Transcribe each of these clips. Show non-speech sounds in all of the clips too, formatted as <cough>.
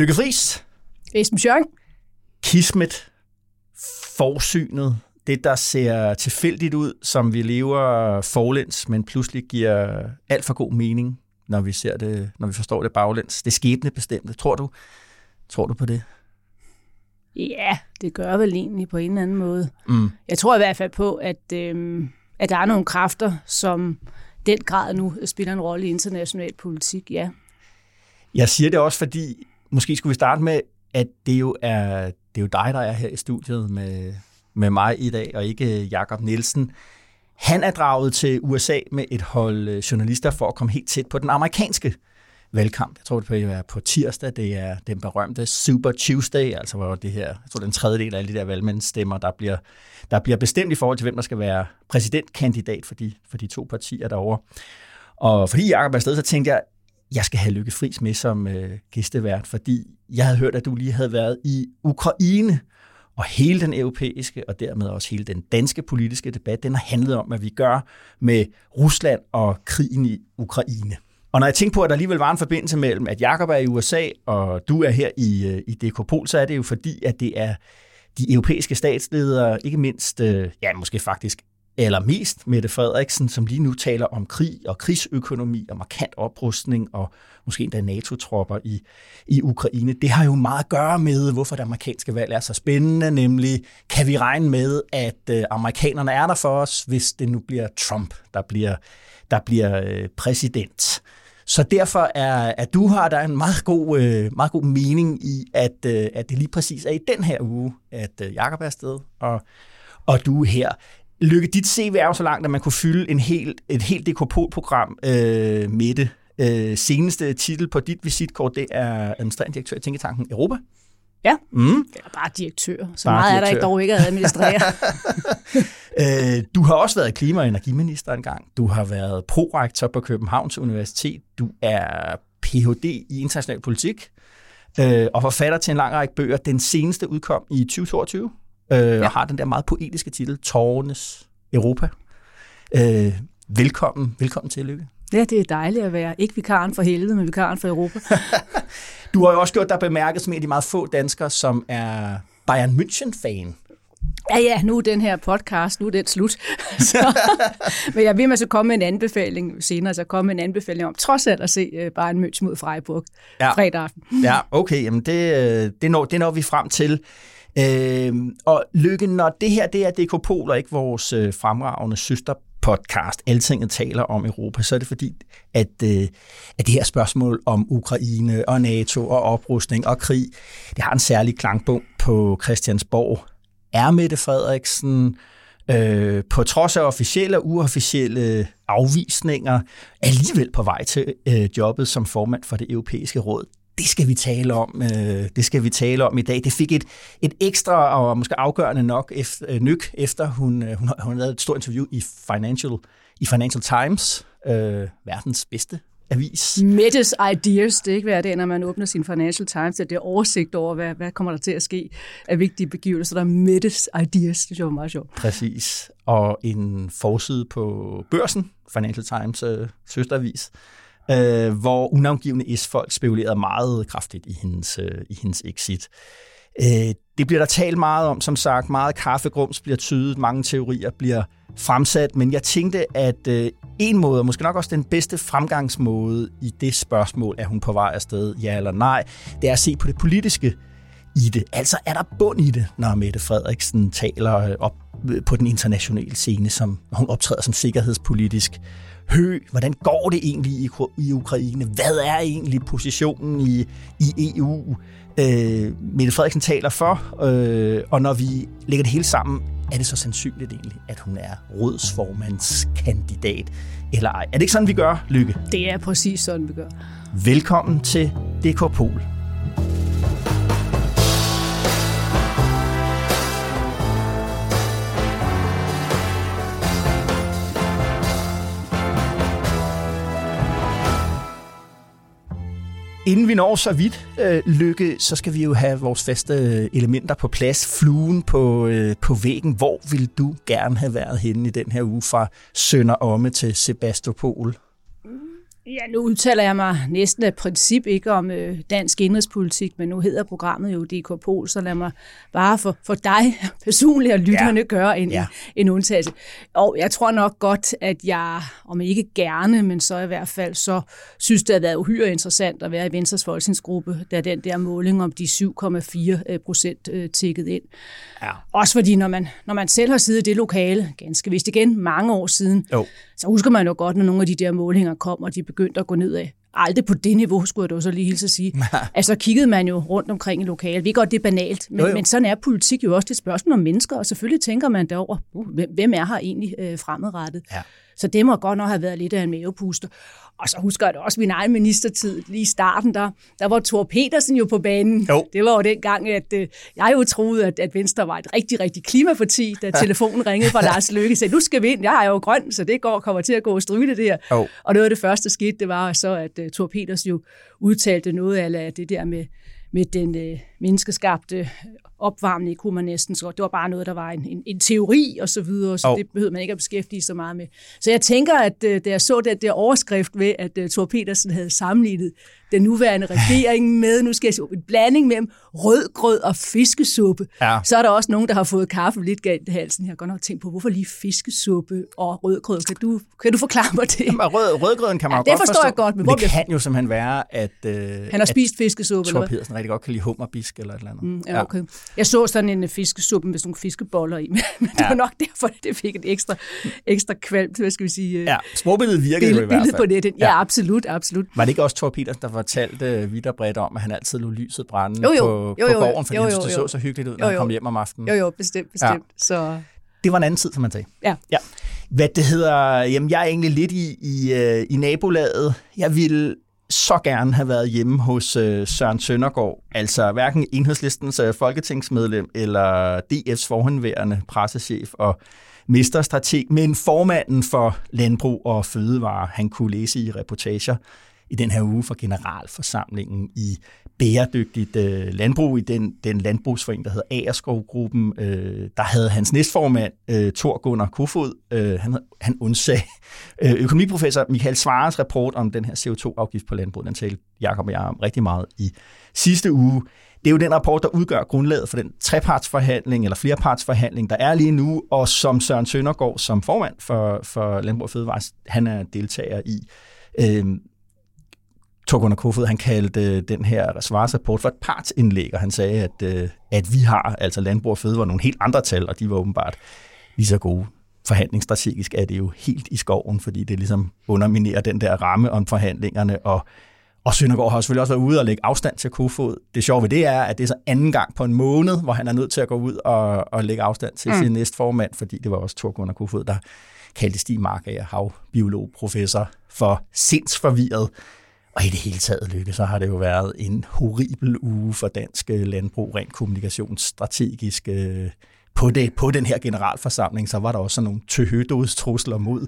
Lykke Friis, Esben Schjørn. Kismet, forsynet, det der ser tilfældigt ud, som vi lever forlæns, men pludselig giver alt for god mening, når vi ser det, når vi forstår det baglæns. Det skæbne bestemte. Tror du, tror du på det? Ja, det gør vel egentlig på en eller anden måde. Mm. Jeg tror i hvert fald på, at, øhm, at der er nogle kræfter, som den grad nu spiller en rolle i international politik, ja. Jeg siger det også, fordi måske skulle vi starte med, at det jo er, det er jo dig, der er her i studiet med, med mig i dag, og ikke øh, Jakob Nielsen. Han er draget til USA med et hold øh, journalister for at komme helt tæt på den amerikanske valgkamp. Jeg tror, det er på tirsdag. Det er den berømte Super Tuesday, altså hvor det her, jeg tror, den tredje del af alle de der valgmandsstemmer, der bliver, der bliver bestemt i forhold til, hvem der skal være præsidentkandidat for de, for de to partier derovre. Og fordi Jacob er afsted, så tænkte jeg, jeg skal have Lykke Friis med som øh, gæstevært, fordi jeg havde hørt, at du lige havde været i Ukraine, og hele den europæiske, og dermed også hele den danske politiske debat, den har handlet om, hvad vi gør med Rusland og krigen i Ukraine. Og når jeg tænker på, at der alligevel var en forbindelse mellem, at Jakob er i USA, og du er her i, øh, i Dekopol, så er det jo fordi, at det er de europæiske statsledere, ikke mindst, øh, ja måske faktisk eller mest Mette Frederiksen, som lige nu taler om krig og krigsøkonomi og markant oprustning og måske endda NATO-tropper i, i Ukraine. Det har jo meget at gøre med, hvorfor det amerikanske valg er så spændende, nemlig kan vi regne med, at øh, amerikanerne er der for os, hvis det nu bliver Trump, der bliver, der bliver øh, præsident. Så derfor er, at du har der en meget god, øh, meget god mening i, at, at det lige præcis er i den her uge, at Jakob er afsted, og, og du er her. Lykke, dit CV er jo så langt, at man kunne fylde en helt, et helt DKP-program øh, med det. Øh, seneste titel på dit visitkort, det er administrerende direktør i Tænketanken Europa. Ja, Mm. eller bare direktør. Så Bare meget er der direktør. ikke dog ikke at administrere. <laughs> Øh, du har også været klima- og energiminister engang. Du har været prorektor på Københavns Universitet. Du er Ph.D. i international politik øh, og forfatter til en lang række bøger. Den seneste udkom i 2022 øh, ja. og har den der meget poetiske titel, Tårnes Europa. Øh, velkommen, velkommen til, Lykke. ja, det er dejligt at være ikke vikaren for helvede, men vikaren for Europa. <laughs> Du har jo også gjort dig bemærket som en af de meget få danskere, som er Bayern München-fan. Ja, ja, nu er den her podcast, nu er den slut. <laughs> så, men jeg vil med så komme med en anbefaling senere, så komme med en anbefaling om trods alt at se uh, Bayern München mod Freiburg Ja. ja. fredag aften. Ja, okay, jamen det, øh, det, når, det når vi frem til. Øh, og Lykke, når det her det er DK Pol og ikke vores øh, fremragende søster podcast, Altinget taler om Europa, så er det fordi, at, øh, at det her spørgsmål om Ukraine og NATO og oprustning og krig, det har en særlig klangbund på Christiansborg. Er Mette Frederiksen øh, på trods af officielle og uofficielle afvisninger, alligevel på vej til øh, jobbet som formand for det europæiske råd. Det skal vi tale om. Øh, det skal vi tale om i dag. Det fik et, et ekstra og måske afgørende nok efter, øh, nyk, efter hun, øh, hun, hun lavet et stort interview i Financial, i Financial Times, øh, verdens bedste avis. Mettes Ideas, det er ikke hver dag, når man åbner sin Financial Times, at det er oversigt over, hvad, hvad kommer der til at ske af vigtige begivelser. Der er Mettes Ideas, det synes jeg var meget sjovt. Præcis. Og en forside på børsen, Financial Times øh, søsteravis, øh, hvor unavngivende S-folk spekulerede meget kraftigt i hendes, øh, i hendes exit. Øh, det bliver der talt meget om, som sagt. Meget kaffegrums bliver tydet, mange teorier bliver fremsat, men jeg tænkte, at øh, en måde, og måske nok også den bedste fremgangsmåde i det spørgsmål, er hun på vej afsted, ja eller nej, det er at se på det politiske i det. Altså er der bund i det, når Mette Frederiksen taler øh, op øh, på den internationale scene, som hun optræder som sikkerhedspolitisk hø. Hvordan går det egentlig i, i Ukraine? Hvad er egentlig positionen i, i EU? Øh, Mette Frederiksen taler for, øh, og når vi lægger det hele sammen, er det så sandsynligt egentlig, at hun er rådsformandskandidat eller ej? Er det ikke sådan, vi gør, Lykke? Det er præcis sådan, vi gør. Velkommen til DK Pol. Inden vi når så vidt, øh, Lykke, så skal vi jo have vores faste øh, elementer på plads. Fluen på, øh, på væggen. Hvor vil du gerne have været henne i den her uge fra Sønder Omme til Sebastopol? Ja, nu udtaler jeg mig næsten af princip ikke om øh, dansk indrigspolitik, men nu hedder programmet jo DK Pol, så lad mig bare for, for dig personligt og lytterne ja. gøre en, ja. en undtagelse. Og jeg tror nok godt, at jeg, om ikke gerne, men så i hvert fald, så synes det har været uhyre interessant at være i Venstres folketingsgruppe, da den der måling om de 7,4 procent øh, tækket ind. Ja. Også fordi, når man, når man selv har siddet i det lokale, ganske vist igen mange år siden, jo. Så husker man jo godt, når nogle af de der målinger kom, og de begyndte at gå nedad. Aldrig på det niveau, skulle jeg da så lige hilse at sige. <laughs> altså kiggede man jo rundt omkring i lokalet. Vi godt, det er banalt, men, jo, jo. men sådan er politik jo også. Det er et spørgsmål om mennesker, og selvfølgelig tænker man derover, uh, hvem er her egentlig øh, fremadrettet? Ja. Så det må godt nok have været lidt af en mavepuster. Og så husker jeg da også min egen ministertid lige i starten, der, der var Thor Petersen jo på banen. Jo. Det var jo den gang, at øh, jeg jo troede, at, at Venstre var et rigtig, rigtig klimaparti, da <laughs> telefonen ringede fra Lars Løkke og sagde, nu skal vi ind, jeg er jo grøn, så det går, kommer til at gå og stryge det der. Jo. Og noget af det første, skete, det var så, at uh, Thor Petersen jo udtalte noget af det der med, med den uh, menneskeskabte opvarmning, kunne man næsten så. Det var bare noget, der var en, en, en teori og så videre, så oh. det behøvede man ikke at beskæftige sig meget med. Så jeg tænker, at uh, da jeg så det der overskrift ved, at uh, Thor Petersen havde sammenlignet den nuværende <laughs> regering med, nu skal jeg sige, en blanding mellem rødgrød og fiskesuppe, ja. så er der også nogen, der har fået kaffe lidt galt i halsen. Jeg har godt nok tænkt på, hvorfor lige fiskesuppe og rødgrød? Kan du, kan du forklare mig det? Jamen, rød, rødgrøden kan man ja, det godt forstår forstå. jeg godt. Men, men det kan jo simpelthen være, at... Uh, Han har spist fiskesuppe, hvad? Pedersen rigtig godt kan lide hummerbisk eller et eller andet. Mm, ja, okay. Jeg så sådan en fiskesuppe med sådan nogle fiskeboller i, <laughs> men det ja. var nok derfor, det fik et ekstra, ekstra kvalmt, hvad skal vi sige... Øh, ja, sprogbilledet virkede jo i hvert fald. på det. Ja. ja, absolut, absolut. Var det ikke også Thor Petersen, der fortalte vidt og bredt om, at han altid lå lyset brænde jo, jo. på, jo, jo, på gården, fordi jo, jo, jo. det så så hyggeligt ud, når jo, jo. han kom hjem om aftenen. Jo, jo, bestemt, bestemt. Ja. Så... Det var en anden tid, som man sagde. Ja. ja. Hvad det hedder, jamen jeg er egentlig lidt i, i, øh, i nabolaget. Jeg ville så gerne have været hjemme hos øh, Søren Søndergaard, altså hverken enhedslistens øh, folketingsmedlem eller DF's forhenværende pressechef og mesterstrateg, men formanden for Landbrug og Fødevare, han kunne læse i reportager i den her uge for generalforsamlingen i bæredygtigt øh, landbrug i den, den landbrugsforening, der hedder Agerskov-gruppen. Øh, der havde hans næstformand, øh, Thor Gunnar Kofod, øh, han, han undsag øh, økonomiprofessor Michael Svares rapport om den her CO2-afgift på landbrug. Den talte Jacob og jeg om rigtig meget i sidste uge. Det er jo den rapport, der udgør grundlaget for den trepartsforhandling eller flerpartsforhandling, der er lige nu, og som Søren Søndergaard som formand for, for Landbrug og Fødevare, han er deltager i. Øh, Torgunnar Kofod, han kaldte øh, den her svarsrapport for et partsindlæg, og han sagde, at, øh, at vi har, altså Landbrug og Fødevare, nogle helt andre tal, og de var åbenbart lige så gode. Forhandlingsstrategisk er det jo helt i skoven, fordi det ligesom underminerer den der ramme om forhandlingerne, og og Søndergaard har selvfølgelig også været ude og lægge afstand til Kofod. Det sjove ved det er, at det er så anden gang på en måned, hvor han er nødt til at gå ud og, og lægge afstand til mm. sin næste formand, fordi det var også Torgunnar Kofod, der kaldte Stig Markager, havbiologprofessor, for sindsforvirret. Og i det hele taget, Lykke, så har det jo været en horribel uge for dansk øh, landbrug, rent kommunikationsstrategisk. Øh, på, det, på den her generalforsamling, så var der også sådan nogle trusler mod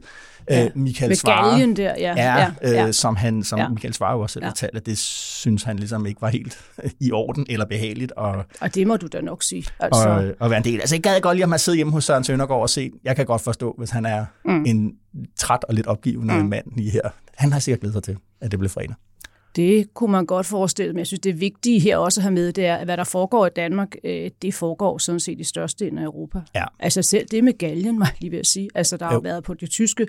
ja, øh, Michael Svare. der, ja. Ja, ja. Øh, som, han, som ja. Michael Svare også selv ja. talte, det synes han ligesom ikke var helt i orden eller behageligt. Og, og det må du da nok sige. Altså. Og, og være en del. Altså, jeg gad godt lige at man sidder hjemme hos Søren Søndergaard og se. Jeg kan godt forstå, hvis han er mm. en træt og lidt opgivende mm. mand lige her. Han har sikkert glædet sig til, at det blev fredag. Det kunne man godt forestille, men jeg synes, det vigtige her også at have med, det er, at hvad der foregår i Danmark, øh, det foregår sådan set i største del af Europa. Ja. Altså selv det med galgen, var jeg lige ved at sige. Altså der har jo. været på de tyske,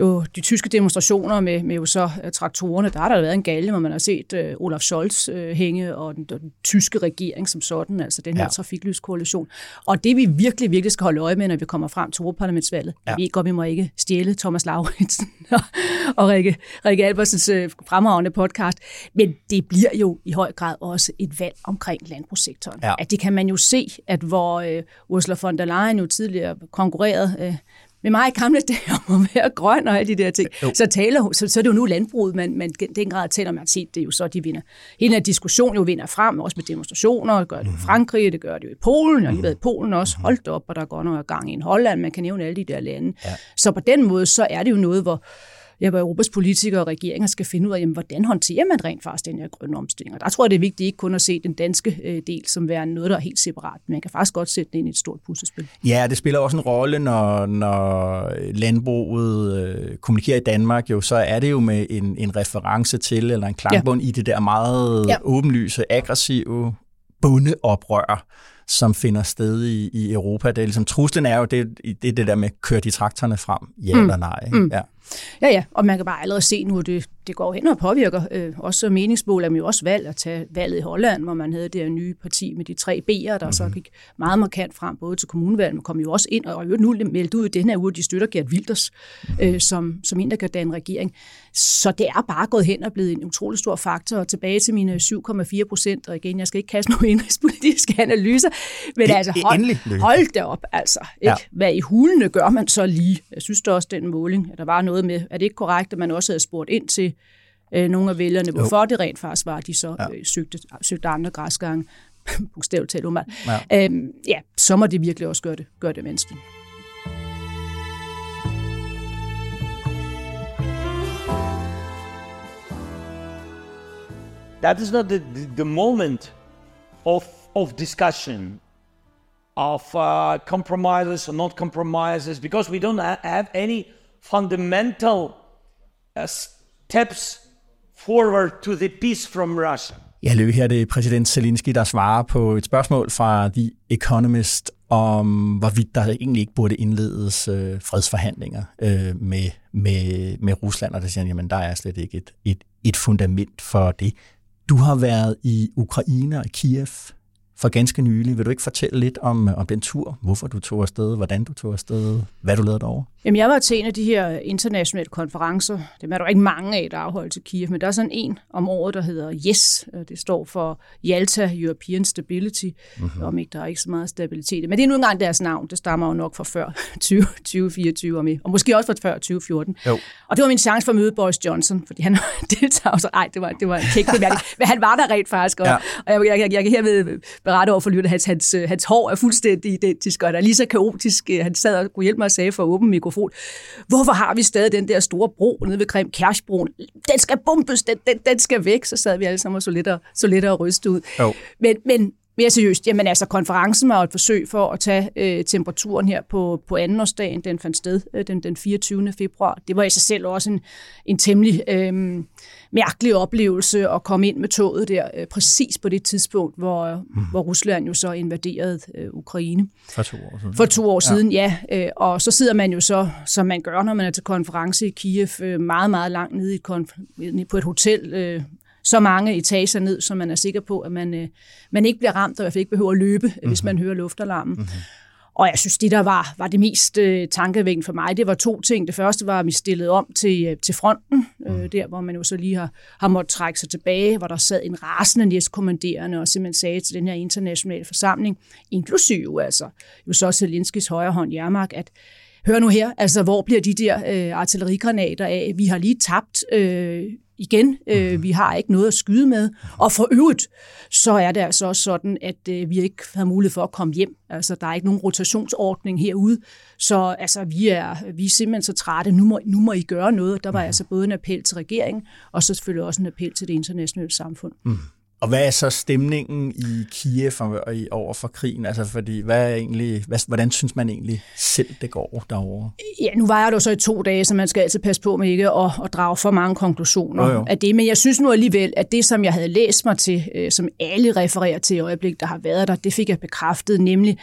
jo, de tyske demonstrationer med, med jo så uh, traktorerne, der har der været en galge, hvor man har set uh, Olaf Scholz uh, hænge, og den, den tyske regering som sådan, altså den her ja. trafiklyskoalition. Og det vi virkelig, virkelig skal holde øje med, når vi kommer frem til Europaparlamentsvalget, ja. vi godt, vi må ikke stjæle Thomas Lauritsen <laughs> og, og Rikke, Rikke Albersens uh, fremragende podcast. Men det bliver jo i høj grad også et valg omkring landbrugssektoren. Ja. At det kan man jo se, at hvor uh, Ursula von der Leyen jo tidligere konkurrerede uh, med mig i gamle dage om at være grøn og alle de der ting, så, taler, så, så er det jo nu landbruget, man, man den grad taler om, at set, det er jo så, de vinder. Hele den diskussion jo vinder frem, også med demonstrationer, det gør det i mhm. Frankrig, det gør det jo i Polen, jeg har lige været i Polen også, mhm. holdt op, og der går noget gang i en Holland, man kan nævne alle de der lande. Ja. Så på den måde, så er det jo noget, hvor, ja, hvor Europas politikere og regeringer skal finde ud af, jamen, hvordan håndterer man rent faktisk den her grønne omstilling. Og der tror jeg, det er vigtigt ikke kun at se den danske øh, del som være noget, der er helt separat. Man kan faktisk godt sætte det ind i et stort puslespil. Ja, det spiller også en rolle, når, når landbruget øh, kommunikerer i Danmark, jo, så er det jo med en, en reference til, eller en klangbund ja. i det der meget ja. åbenlyse, aggressive bundeoprør, som finder sted i, i Europa. Det er ligesom, truslen er jo det, det, det der med, køre de traktorerne frem, ja mm. eller nej. Mm. Ja. Ja, ja, og man kan bare allerede se nu, at det, det går hen og påvirker. Øh, også meningsmål er jo også valgt at tage valget i Holland, hvor man havde det her nye parti med de tre B'er, der mm-hmm. så mhm. gik meget markant frem, både til kommunevalget, men kom jo også ind, og jo nu meldt ud i den her uge, de støtter Gert Wilders, øh, som, som en, der kan danne regering. Så det er bare gået hen og blevet en utrolig stor faktor, og tilbage til mine 7,4 procent, og igen, jeg skal ikke kaste <laughs> nogen indrigspolitiske analyser, men det, altså, hold, hold det op, altså. Ikke? Ja. Hvad i hulene gør man så lige? Jeg synes da også, den måling, at der var noget med, er det ikke korrekt, at man også havde spurgt ind til øh, nogle af vælgerne, hvorfor jo. det rent faktisk var, at de så ja. øh, søgte, søgte andre græsgange, <laughs> bogstaveligt talt, ja. Øhm, ja, så må det virkelig også gøre det, gøre det menneskeligt. That is not the, the moment of, of discussion, of uh, compromises or not compromises, because we don't have any fundamental uh, steps forward to the peace from Russia. Ja, Lø, her er det præsident Zelensky, der svarer på et spørgsmål fra The Economist om, hvorvidt der egentlig ikke burde indledes øh, fredsforhandlinger øh, med, med, med Rusland, og der siger han, jamen der er slet ikke et, et, et fundament for det. Du har været i Ukraine og i Kiev for ganske nylig. Vil du ikke fortælle lidt om, om den tur? Hvorfor du tog afsted? Hvordan du tog afsted? Hvad du lavede derovre? Jamen, jeg var til en af de her internationale konferencer. Det er der ikke mange af, der afholdes i Kiev, men der er sådan en om året, der hedder YES. Det står for Yalta European Stability. Mm-hmm. Om ikke der er ikke så meget stabilitet. Men det er nu engang deres navn. Det stammer jo nok fra før <laughs> 2024 og, og måske også fra før 2014. Jo. Og det var min chance for at møde Boris Johnson, fordi han <laughs> deltager så. Ej, det var, det var en kæk Men han var der rent faktisk. Og, ja. og jeg, jeg, jeg, jeg kan herved berette over for lytterne, at hans, hans, hans hår er fuldstændig identisk, og der er lige så kaotisk. Han sad og kunne hjælpe mig at sige for åben mikrofon. Hvorfor har vi stadig den der store bro nede ved Krim, Kærschbroen? Den skal bumpes, den, den, den skal væk. Så sad vi alle sammen og så lidt og, så lidt og ryste ud. Oh. Men, men mere seriøst, jamen altså konferencen var et forsøg for at tage øh, temperaturen her på, på andenårsdagen, den fandt sted øh, den, den 24. februar. Det var i sig selv også en, en temmelig øh, mærkelig oplevelse at komme ind med toget der, øh, præcis på det tidspunkt, hvor, mm. hvor Rusland jo så invaderede øh, Ukraine. For to år siden. For to år siden, ja. ja. Øh, og så sidder man jo så, som man gør, når man er til konference i Kiev, øh, meget, meget langt nede i et konf- på et hotel, øh, så mange etager ned, så man er sikker på, at man, øh, man ikke bliver ramt, og i hvert fald ikke behøver at løbe, mm-hmm. hvis man hører luftalarmen. Mm-hmm. Og jeg synes, det der var, var det mest øh, tankevækkende for mig, det var to ting. Det første var, at vi stillede om til, øh, til fronten, øh, mm. der hvor man jo så lige har, har måttet trække sig tilbage, hvor der sad en rasende næstkommanderende og simpelthen sagde til den her internationale forsamling, inklusive altså jo så Zelenskis højre hånd Jermark, at hør nu her, altså hvor bliver de der øh, artillerigranater af? Vi har lige tabt øh, igen. Øh, mhm. vi har ikke noget at skyde med. Og for øvrigt, så er det altså også sådan, at øh, vi ikke har mulighed for at komme hjem. Altså, der er ikke nogen rotationsordning herude. Så altså, vi, er, vi er simpelthen så trætte. Nu må, nu må I gøre noget. Der var mhm. altså både en appel til regeringen, og så selvfølgelig også en appel til det internationale samfund. Mm. Og hvad er så stemningen i Kiev og i, over for krigen? Altså, fordi, hvad er egentlig, hvad, hvordan synes man egentlig selv, det går derovre? Ja, nu var jeg jo så i to dage, så man skal altid passe på med ikke at, at drage for mange konklusioner jo, jo. af det. Men jeg synes nu alligevel, at det, som jeg havde læst mig til, øh, som alle refererer til i øjeblik, der har været der, det fik jeg bekræftet, nemlig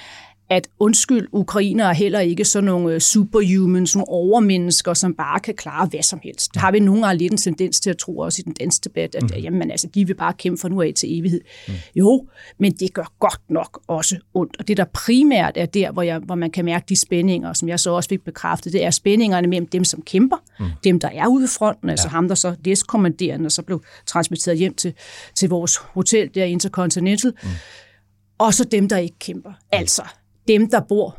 at undskyld, ukrainer er heller ikke sådan nogle øh, superhumans, nogle overmennesker, som bare kan klare hvad som helst. Det har vi nogle gange lidt en tendens til at tro også i den danske debat, at mm. jamen, altså, de vil bare kæmpe for nu af til evighed. Mm. Jo, men det gør godt nok også ondt. Og det, der primært er der, hvor, jeg, hvor man kan mærke de spændinger, som jeg så også fik bekræftet, det er spændingerne mellem dem, som kæmper, mm. dem, der er ude i fronten, altså ja. ham, der så læskommanderende, og så blev transmitteret hjem til, til vores hotel der Intercontinental, mm. og så dem, der ikke kæmper. Mm. Altså, dem, der bor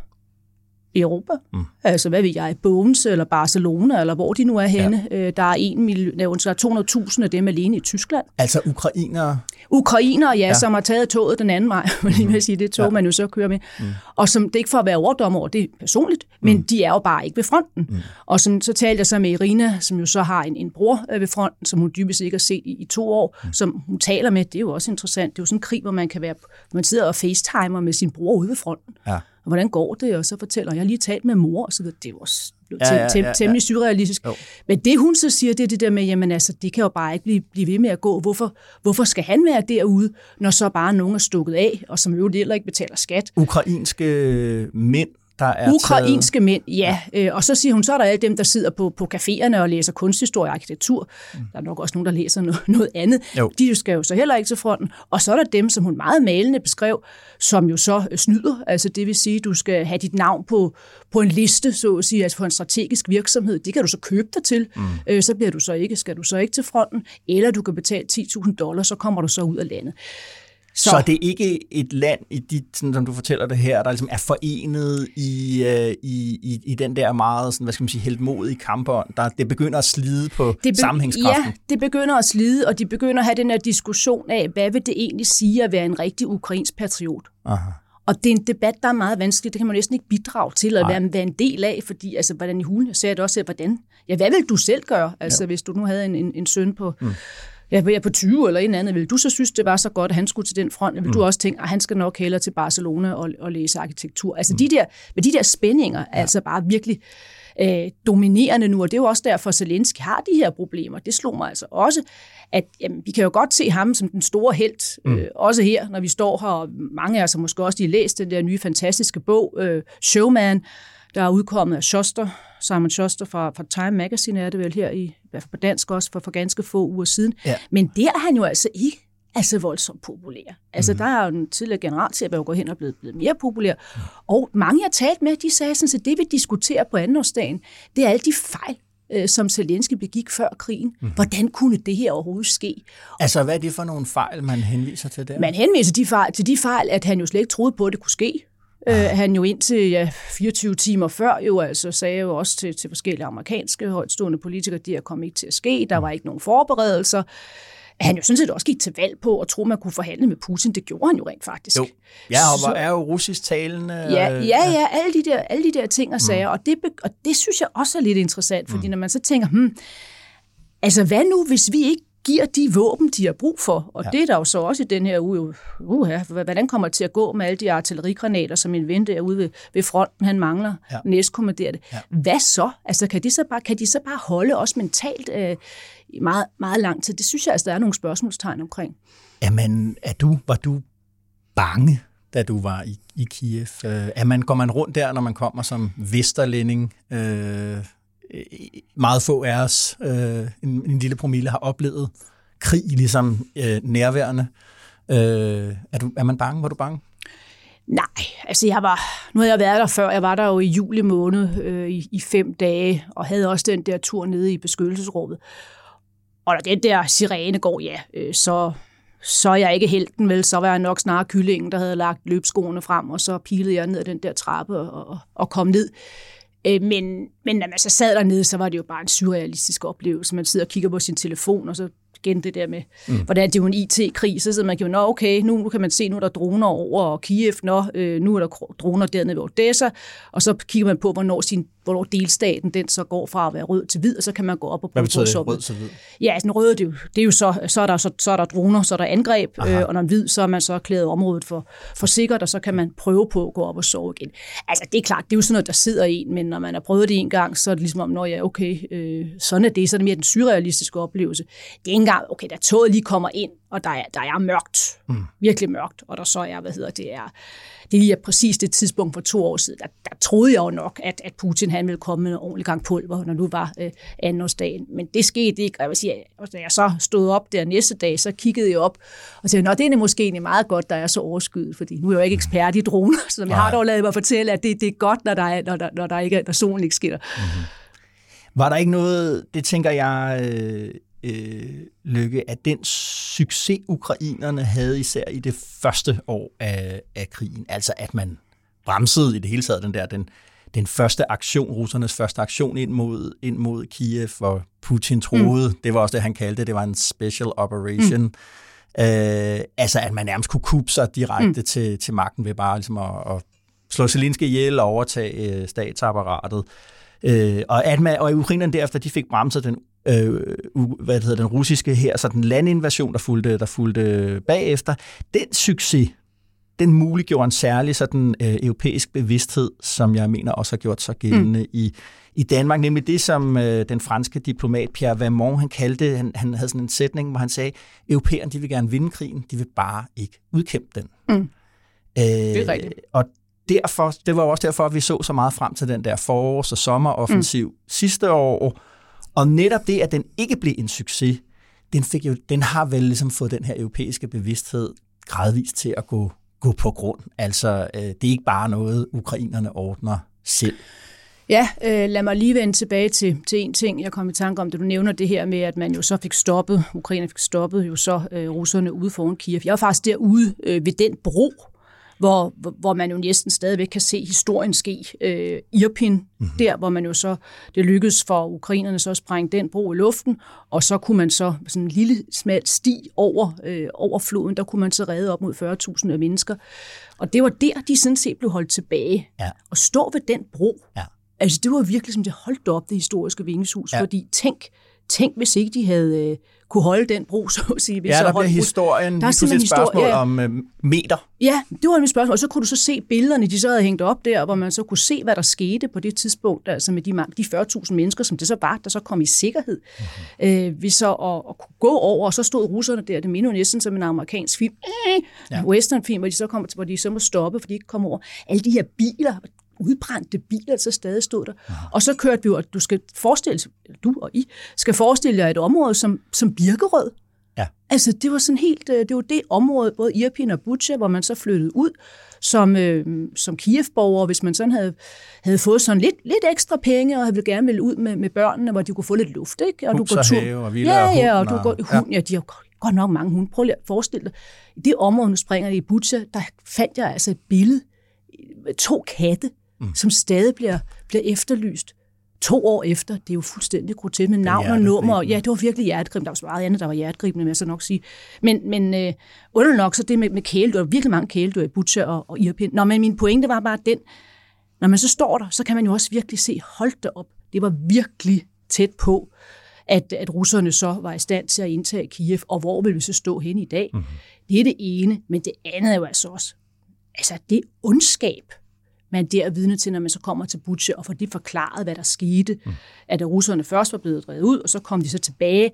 Europa. Mm. Altså, hvad ved jeg, Bones eller Barcelona, eller hvor de nu er henne. Ja. Øh, der er, en million, nej, der er 200.000 af dem alene i Tyskland. Altså ukrainere? Ukrainere, ja, ja. som har taget toget den anden vej, <laughs> vil jeg sige, det tog, ja. man jo så kører med. Mm. Og som, det er ikke for at være overdom over det personligt, men mm. de er jo bare ikke ved fronten. Mm. Og som, så talte jeg så med Irina, som jo så har en, en bror øh, ved fronten, som hun dybest ikke har set i, i to år, mm. som hun taler med. Det er jo også interessant. Det er jo sådan en krig, hvor man kan være, man sidder og facetimer med sin bror ude ved fronten. Ja og hvordan går det? Og så fortæller jeg lige talt med mor, og så videre. Det er også ja, ja, ja, ja. temmelig surrealistisk. Jo. Men det hun så siger, det er det der med, jamen altså, det kan jo bare ikke blive, blive ved med at gå. Hvorfor, hvorfor skal han være derude, når så bare nogen er stukket af, og som jo heller ikke betaler skat? Ukrainske mænd der er Ukrainske taget... mænd, ja. Øh, og så siger hun, så er der alle dem, der sidder på, på caféerne og læser kunsthistorie og arkitektur. Mm. Der er nok også nogen, der læser noget, <laughs> noget andet. Jo. De skal jo så heller ikke til fronten. Og så er der dem, som hun meget malende beskrev, som jo så snyder. Altså det vil sige, du skal have dit navn på, på en liste, så at sige, altså på en strategisk virksomhed. Det kan du så købe dig til. Mm. Øh, så bliver du så ikke, skal du så ikke til fronten. Eller du kan betale 10.000 dollars, så kommer du så ud af landet. Så, så det er ikke et land, i dit, sådan, som du fortæller det her, der ligesom er forenet i, øh, i, i, i den der meget, sådan, hvad skal man sige, heldmodige kampånd. Der, det begynder at slide på det be- sammenhængskraften. Ja, det begynder at slide, og de begynder at have den her diskussion af, hvad vil det egentlig sige at være en rigtig ukrainsk patriot? Aha. Og det er en debat, der er meget vanskelig. Det kan man næsten ikke bidrage til at være, være en del af, fordi altså, hvordan i hulen, jeg sagde det også, hvordan, ja, hvad vil du selv gøre, altså, ja. hvis du nu havde en, en, en søn på... Mm jeg er på 20 eller en anden, vil du så synes, det var så godt, at han skulle til den front? Vil mm. du også tænke, at han skal nok hellere til Barcelona og, og læse arkitektur? Altså mm. de der, med de der spændinger, ja. altså bare virkelig øh, dominerende nu, og det er jo også derfor, at Zelensky har de her problemer. Det slog mig altså også, at jamen, vi kan jo godt se ham som den store held, mm. øh, også her, når vi står her, og mange af os har måske også lige læst den der nye fantastiske bog, øh, Showman, der er udkommet af Schuster, Simon Schuster fra, fra Time Magazine er det vel her, i, i hvert fald på dansk også, for, for ganske få uger siden. Ja. Men der er han jo altså ikke altså voldsomt populær. Altså, mm. der er jo den tidligere generalchef, der går hen og blevet, blevet mere populær. Mm. Og mange, jeg talt med, de sagde sådan, at det vi diskuterer på andenårsdagen, det er alle de fejl, øh, som Zelensky begik før krigen. Mm. Hvordan kunne det her overhovedet ske? Altså, hvad er det for nogle fejl, man henviser til der? Man henviser de fejl, til de fejl, at han jo slet ikke troede på, at det kunne ske. Øh, han jo indtil ja, 24 timer før jo altså sagde jo også til, til forskellige amerikanske højtstående politikere, det her kom ikke til at ske, der var ikke nogen forberedelser. Han jo sådan set også gik til valg på at tro, man kunne forhandle med Putin. Det gjorde han jo rent faktisk. Jo. Ja, og så, er jo russisk talende. Ja, ja, ja, alle de der, alle de der ting og sager. Mm. Og, det, og det synes jeg også er lidt interessant, fordi mm. når man så tænker, hmm, altså hvad nu, hvis vi ikke giver de våben, de har brug for. Og ja. det er der jo så også i den her uge. Uh, ja, hvordan kommer det til at gå med alle de artillerigranater, som en ven derude ved, ved fronten, han mangler ja. næstkommanderer det. Ja. Hvad så? Altså, kan de så bare, kan de så bare holde os mentalt øh, meget, meget lang tid? Det synes jeg, altså, der er nogle spørgsmålstegn omkring. Jamen, er du, var du bange, da du var i, i Kiev? Øh, er man, går man rundt der, når man kommer som vesterlænding? Øh, Øh, meget få af os, øh, en, en lille promille, har oplevet krig ligesom øh, nærværende. Øh, er, du, er man bange? Var du bange? Nej, altså jeg var, nu havde jeg været der før, jeg var der jo i juli måned øh, i, i fem dage, og havde også den der tur nede i beskyttelsesrummet. Og når den der sirene går, ja, øh, så, så er jeg ikke helten, vel, så var jeg nok snarere kyllingen, der havde lagt løbskoene frem, og så pilede jeg ned ad den der trappe og, og, og kom ned. Øh, men, men når man så sad dernede, så var det jo bare en surrealistisk oplevelse. Man sidder og kigger på sin telefon, og så igen det der med, mm. hvordan det er jo en IT-krig, så sidder man og nå okay, nu, nu kan man se, nu er der droner over Kiev, nå, øh, nu er der droner dernede ved Odessa, og så kigger man på, hvornår, sin, hvornår delstaten den så går fra at være rød til hvid, og så kan man gå op og Hvad betyder det, rød til hvid? Ja, altså rød, det er jo, det er jo så, så er, der, så, så er der droner, så er der angreb, øh, og når hvid, så er man så klædet området for, for sikkert, og så kan man prøve på at gå op og sove igen. Altså det er klart, det er jo sådan noget, der sidder i en, men når man har prøvet det en gang, så er det ligesom om, når ja, okay, øh, sådan er det, så er det mere den surrealistiske oplevelse. Det er ikke engang, okay, da toget lige kommer ind, og der er, der er mørkt, mm. virkelig mørkt, og der så er, hvad hedder det, er, det er lige præcis det tidspunkt for to år siden, der, der troede jeg jo nok, at, at Putin han ville komme med en ordentlig gang pulver, når nu var øh, andenårsdagen. Men det skete ikke, og jeg vil sige, da jeg så stod op der næste dag, så kiggede jeg op og sagde, nå, det er måske egentlig meget godt, der er så overskyet, fordi nu er jeg jo ikke ekspert i droner, <laughs> så jeg har dog lavet mig fortælle, at det, det er godt, når der, er, når der, når der ikke er, når solen ikke skinner. Mm-hmm. Var der ikke noget, det tænker jeg, øh, Lykke, at den succes, ukrainerne havde især i det første år af, af krigen, altså at man bremsede i det hele taget den der, den, den første aktion, russernes første aktion ind mod, ind mod Kiev, hvor Putin troede, mm. det var også det, han kaldte det, var en special operation. Mm. Øh, altså, at man nærmest kunne kubbe sig direkte mm. til, til magten ved bare ligesom at, at slå Zelensky ihjel og overtage øh, statsapparatet. Øh, og, at man, og ukrainerne derefter, de fik bremset den, øh, hvad hedder, den russiske her, så den landinvasion, der fulgte, der fulgte bagefter, den succes, den muliggjorde en særlig sådan, øh, europæisk bevidsthed, som jeg mener også har gjort sig gældende mm. i, i Danmark, nemlig det, som øh, den franske diplomat Pierre Vermont, han kaldte, han, han havde sådan en sætning, hvor han sagde, europæerne, de vil gerne vinde krigen, de vil bare ikke udkæmpe den. Mm. Øh, det er rigtigt. Og derfor, det var også derfor, at vi så så meget frem til den der forårs- og sommeroffensiv mm. sidste år, og netop det, at den ikke blev en succes, den, fik jo, den har vel ligesom fået den her europæiske bevidsthed gradvist til at gå, gå på grund. Altså, øh, det er ikke bare noget, ukrainerne ordner selv. Ja, øh, lad mig lige vende tilbage til, til en ting, jeg kom i tanke om, da du nævner det her med, at man jo så fik stoppet, Ukraine fik stoppet jo så øh, russerne ude foran Kiev. Jeg var faktisk derude øh, ved den bro, hvor, hvor man jo næsten stadigvæk kan se historien ske. Øh, Irpin, mm-hmm. der hvor man jo så, det lykkedes for ukrainerne så at sprænge den bro i luften, og så kunne man så sådan en lille smal sti over, øh, over floden, der kunne man så redde op mod 40.000 mennesker. Og det var der, de sådan set blev holdt tilbage. Ja. Og stå ved den bro, ja. altså det var virkelig som det holdt op, det historiske vingeshus, ja. fordi tænk, tænk hvis ikke de havde øh, kunne holde den bro, så at sige. ja, der bliver historien, der er simpelthen et spørgsmål historie, ja. om øh, meter. Ja, det var mit spørgsmål, og så kunne du så se billederne, de så havde hængt op der, hvor man så kunne se, hvad der skete på det tidspunkt, altså med de, de 40.000 mennesker, som det så var, der så kom i sikkerhed. Mm-hmm. Øh, vi så at, at kunne gå over, og så stod russerne der, det minder næsten som en amerikansk film, ja. western film, hvor de så kommer til, hvor de så må stoppe, fordi de ikke kommer over. Alle de her biler, udbrændte biler, så stadig stod der. Ja. Og så kørte vi jo, at du skal forestille, du og I, skal forestille jer et område som, som Birkerød. Ja. Altså, det var sådan helt, øh, det var det område, både Irpin og Butcha, hvor man så flyttede ud som, øh, som Kiev-borger, hvis man sådan havde, havde fået sådan lidt, lidt ekstra penge, og havde gerne ville ud med, med børnene, hvor de kunne få lidt luft, ikke? Og du går tur. og ja, og ja, og du går, hund, ja. ja, de har godt nok mange hunde. Prøv lige at forestille dig. I det område, nu springer det i Butcha, der fandt jeg altså et billede to katte, mm. som stadig bliver, bliver efterlyst to år efter. Det er jo fuldstændig grotesk med navn og nummer. Ja, det var virkelig hjertegribende. Der var så meget andet, der var hjertegribende, med så nok sige. Men, men øh, under nok, så det med, med kæle, der var virkelig mange kæledyr i Butcher og, og Irpin. Nå, men min pointe var bare den, når man så står der, så kan man jo også virkelig se, hold det op, det var virkelig tæt på, at, at russerne så var i stand til at indtage Kiev, og hvor vil vi så stå hen i dag? Mm-hmm. Det er det ene, men det andet er jo altså også, altså det ondskab, man der er vidne til, når man så kommer til Butche og får det forklaret, hvad der skete. Mm. At russerne først var blevet drevet ud, og så kom de så tilbage,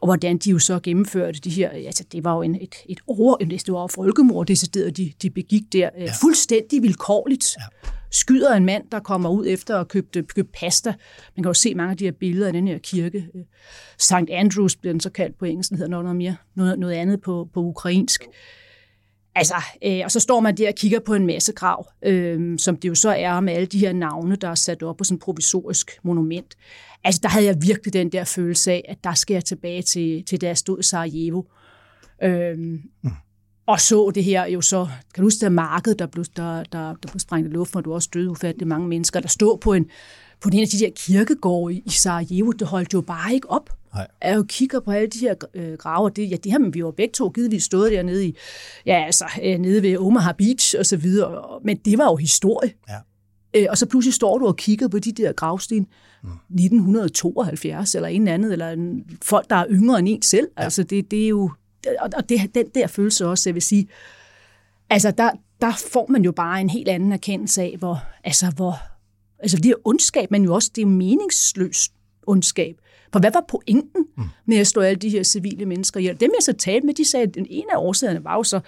og hvordan de jo så gennemførte de her, altså det var jo en, et, et over, det var jo folkemord, det de, de begik der, øh, ja. fuldstændig vilkårligt. Ja. Skyder en mand, der kommer ud efter at købe, købe pasta. Man kan jo se mange af de her billeder af den her kirke. Øh, St. Andrews bliver den så kaldt på engelsk, den hedder noget, mere, noget, noget andet på, på ukrainsk. Altså, øh, og så står man der og kigger på en masse grav, øh, som det jo så er med alle de her navne, der er sat op på sådan et provisorisk monument. Altså, der havde jeg virkelig den der følelse af, at der skal jeg tilbage til, til da jeg stod i Sarajevo. Øh, mm. Og så det her jo så, kan du huske det marked, der blev, der, der, der blev sprængt i luft, hvor du også døde ufattelig mange mennesker, der stod på en, på en af de der kirkegårde i Sarajevo, det holdt jo bare ikke op. Nej. Jeg jo kigger på alle de her øh, graver, det, ja, det har vi jo begge to givetvis stået dernede i, ja, altså, øh, nede ved Omaha Beach og så videre, men det var jo historie. Ja. Øh, og så pludselig står du og kigger på de der gravsten, mm. 1972 eller en anden, eller en, folk, der er yngre end en selv. Ja. Altså, det, det er jo, og det, den der følelse også, jeg vil sige, altså, der, der får man jo bare en helt anden erkendelse af, hvor, altså, hvor, altså det er ondskab, men jo også det er meningsløst ondskab. For hvad var pointen mm. med at slå alle de her civile mennesker ihjel? Dem jeg så talte med, de sagde, at den ene af årsagerne var jo så,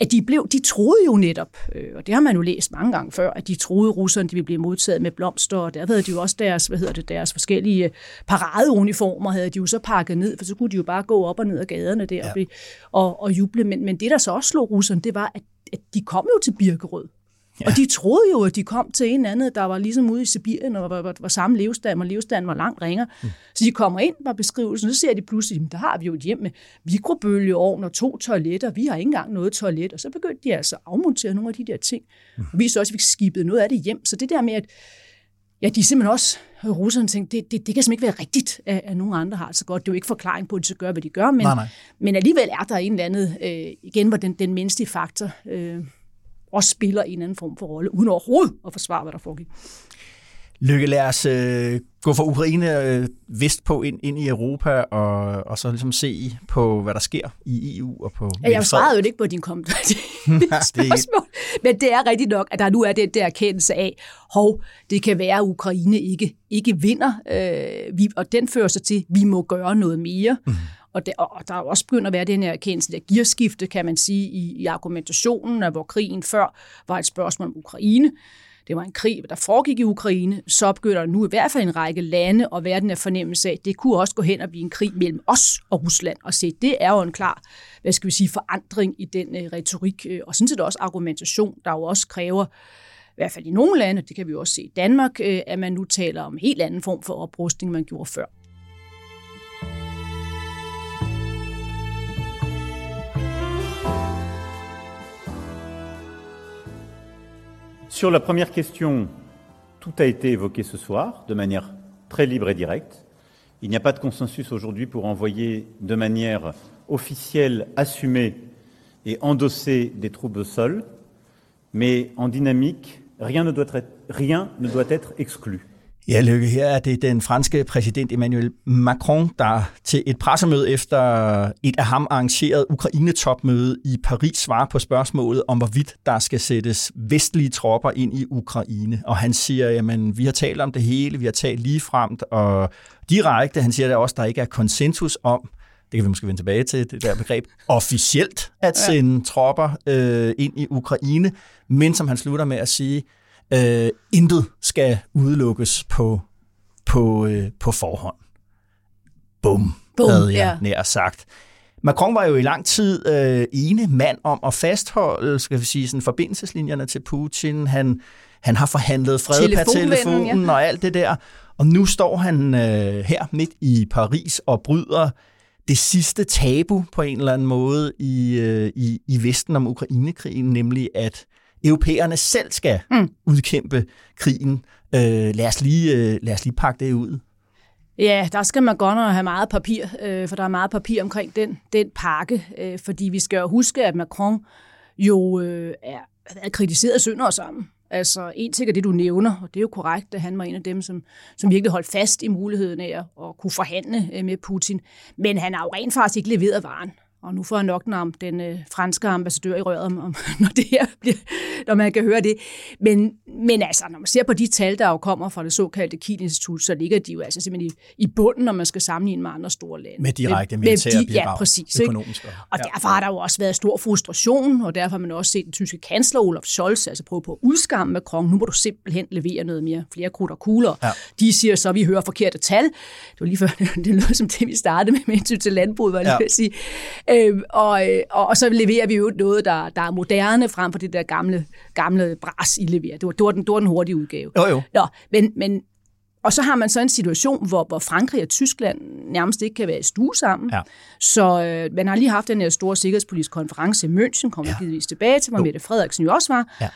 at de, blev, de troede jo netop, øh, og det har man jo læst mange gange før, at de troede, russerne de ville blive modtaget med blomster, og der havde de jo også deres, hvad hedder det, deres forskellige paradeuniformer, havde de jo så pakket ned, for så kunne de jo bare gå op og ned ad gaderne der ja. og, og juble. Men, men det, der så også slog russerne, det var, at, at de kom jo til Birkerød. Ja. Og de troede jo, at de kom til en anden, der var ligesom ude i Sibirien, og var, var, var samme levestand, og levestanden var langt ringere. Mm. Så de kommer ind på beskrivelsen, så ser de pludselig, at der har vi jo et hjem med mikrobølgeovn og to toiletter, vi har ikke engang noget toilet, og så begyndte de altså at afmontere nogle af de der ting. Mm. Og vi så også, at vi skibede noget af det hjem. Så det der med, at ja, de simpelthen også, russerne tænkte, det, det, det kan simpelthen ikke være rigtigt, at, at nogen andre har det så godt. Det er jo ikke forklaring på, at de så gør, hvad de gør, men, nej, nej. men alligevel er der en eller anden, øh, igen, hvor den, den menneskelige faktor øh, også spiller en anden form for rolle, uden overhovedet at forsvare, hvad der foregik. Lykke, lad os øh, gå fra Ukraine øh, vestpå ind, ind i Europa, og, og så ligesom se på, hvad der sker i EU og på... Ja, jeg svarede jo ikke på din kommentar <laughs> <laughs> spørgsmål, men det er rigtigt nok, at der nu er den der erkendelse af, hov, det kan være, at Ukraine ikke, ikke vinder, øh, vi, og den fører sig til, at vi må gøre noget mere. Mm. Og, der, og der er også begyndt at være den her erkendelse, der gearskifte, kan man sige, i, i argumentationen, hvor krigen før var et spørgsmål om Ukraine. Det var en krig, der foregik i Ukraine. Så begynder der nu i hvert fald en række lande at være den her fornemmelse af, at det kunne også gå hen og blive en krig mellem os og Rusland. Og se, det er jo en klar, hvad skal vi sige, forandring i den uh, retorik, øh, og sådan set også argumentation, der jo også kræver, i hvert fald i nogle lande, det kan vi jo også se i Danmark, øh, at man nu taler om en helt anden form for oprustning, man gjorde før. Sur la première question, tout a été évoqué ce soir de manière très libre et directe. Il n'y a pas de consensus aujourd'hui pour envoyer de manière officielle, assumée et endossée des troupes au sol, mais en dynamique, rien ne doit être, rien ne doit être exclu. Ja, Lykke, her er det den franske præsident Emmanuel Macron, der til et pressemøde efter et af ham arrangeret Ukraine-topmøde i Paris svarer på spørgsmålet om, hvorvidt der skal sættes vestlige tropper ind i Ukraine. Og han siger, jamen, vi har talt om det hele, vi har talt lige fremt og direkte. Han siger der også, der ikke er konsensus om, det kan vi måske vende tilbage til, det der begreb, officielt at sende ja. tropper øh, ind i Ukraine, men som han slutter med at sige, Øh, intet skal udelukkes på, på, øh, på forhånd. Bum, Bum havde jeg ja. nær sagt. Macron var jo i lang tid øh, ene mand om at fastholde skal vi sige, sådan, forbindelseslinjerne til Putin. Han, han har forhandlet fred per telefonen ja. og alt det der. Og nu står han øh, her midt i Paris og bryder det sidste tabu på en eller anden måde i, øh, i, i Vesten om Ukrainekrigen, nemlig at europæerne selv skal mm. udkæmpe krigen. Øh, lad, os lige, øh, lad os lige pakke det ud. Ja, der skal man godt nok have meget papir, øh, for der er meget papir omkring den, den pakke, øh, fordi vi skal jo huske, at Macron jo øh, er, er kritiseret sønder sammen. Altså, en ting er det, du nævner, og det er jo korrekt, at han var en af dem, som, som virkelig holdt fast i muligheden af at, at kunne forhandle øh, med Putin. Men han har jo rent faktisk ikke leveret varen og nu får jeg nok om den øh, franske ambassadør i røret, om, om, <laughs> når, det her bliver, når man kan høre det. Men, men altså, når man ser på de tal, der jo kommer fra det såkaldte Kiel-institut, så ligger de jo altså simpelthen i, i bunden, når man skal sammenligne med andre store lande. Med direkte militære bidrag, ja, præcis, økonomisk. Ikke? Og ja. derfor har der jo også været stor frustration, og derfor har man også set den tyske kansler Olaf Scholz altså prøve på at udskamme Macron. Nu må du simpelthen levere noget mere, flere krudt og kugler. Ja. De siger så, at vi hører forkerte tal. Det var lige før, <laughs> det lød som det, vi startede med, med til landbruget, var jeg ja. lige at sige. Øh, og, øh, og, og så leverer vi jo noget, der, der er moderne, frem for det der gamle, gamle bras, I leverer. Det var, det var, den, det var den hurtige udgave. Jo, jo. Nå, men, men, og så har man så en situation, hvor, hvor Frankrig og Tyskland nærmest ikke kan være i stue sammen. Ja. Så øh, man har lige haft den her store sikkerhedspolitiske konference i München, kommer ja. givetvis tilbage til, hvor Mette Frederiksen jo også var. Ja.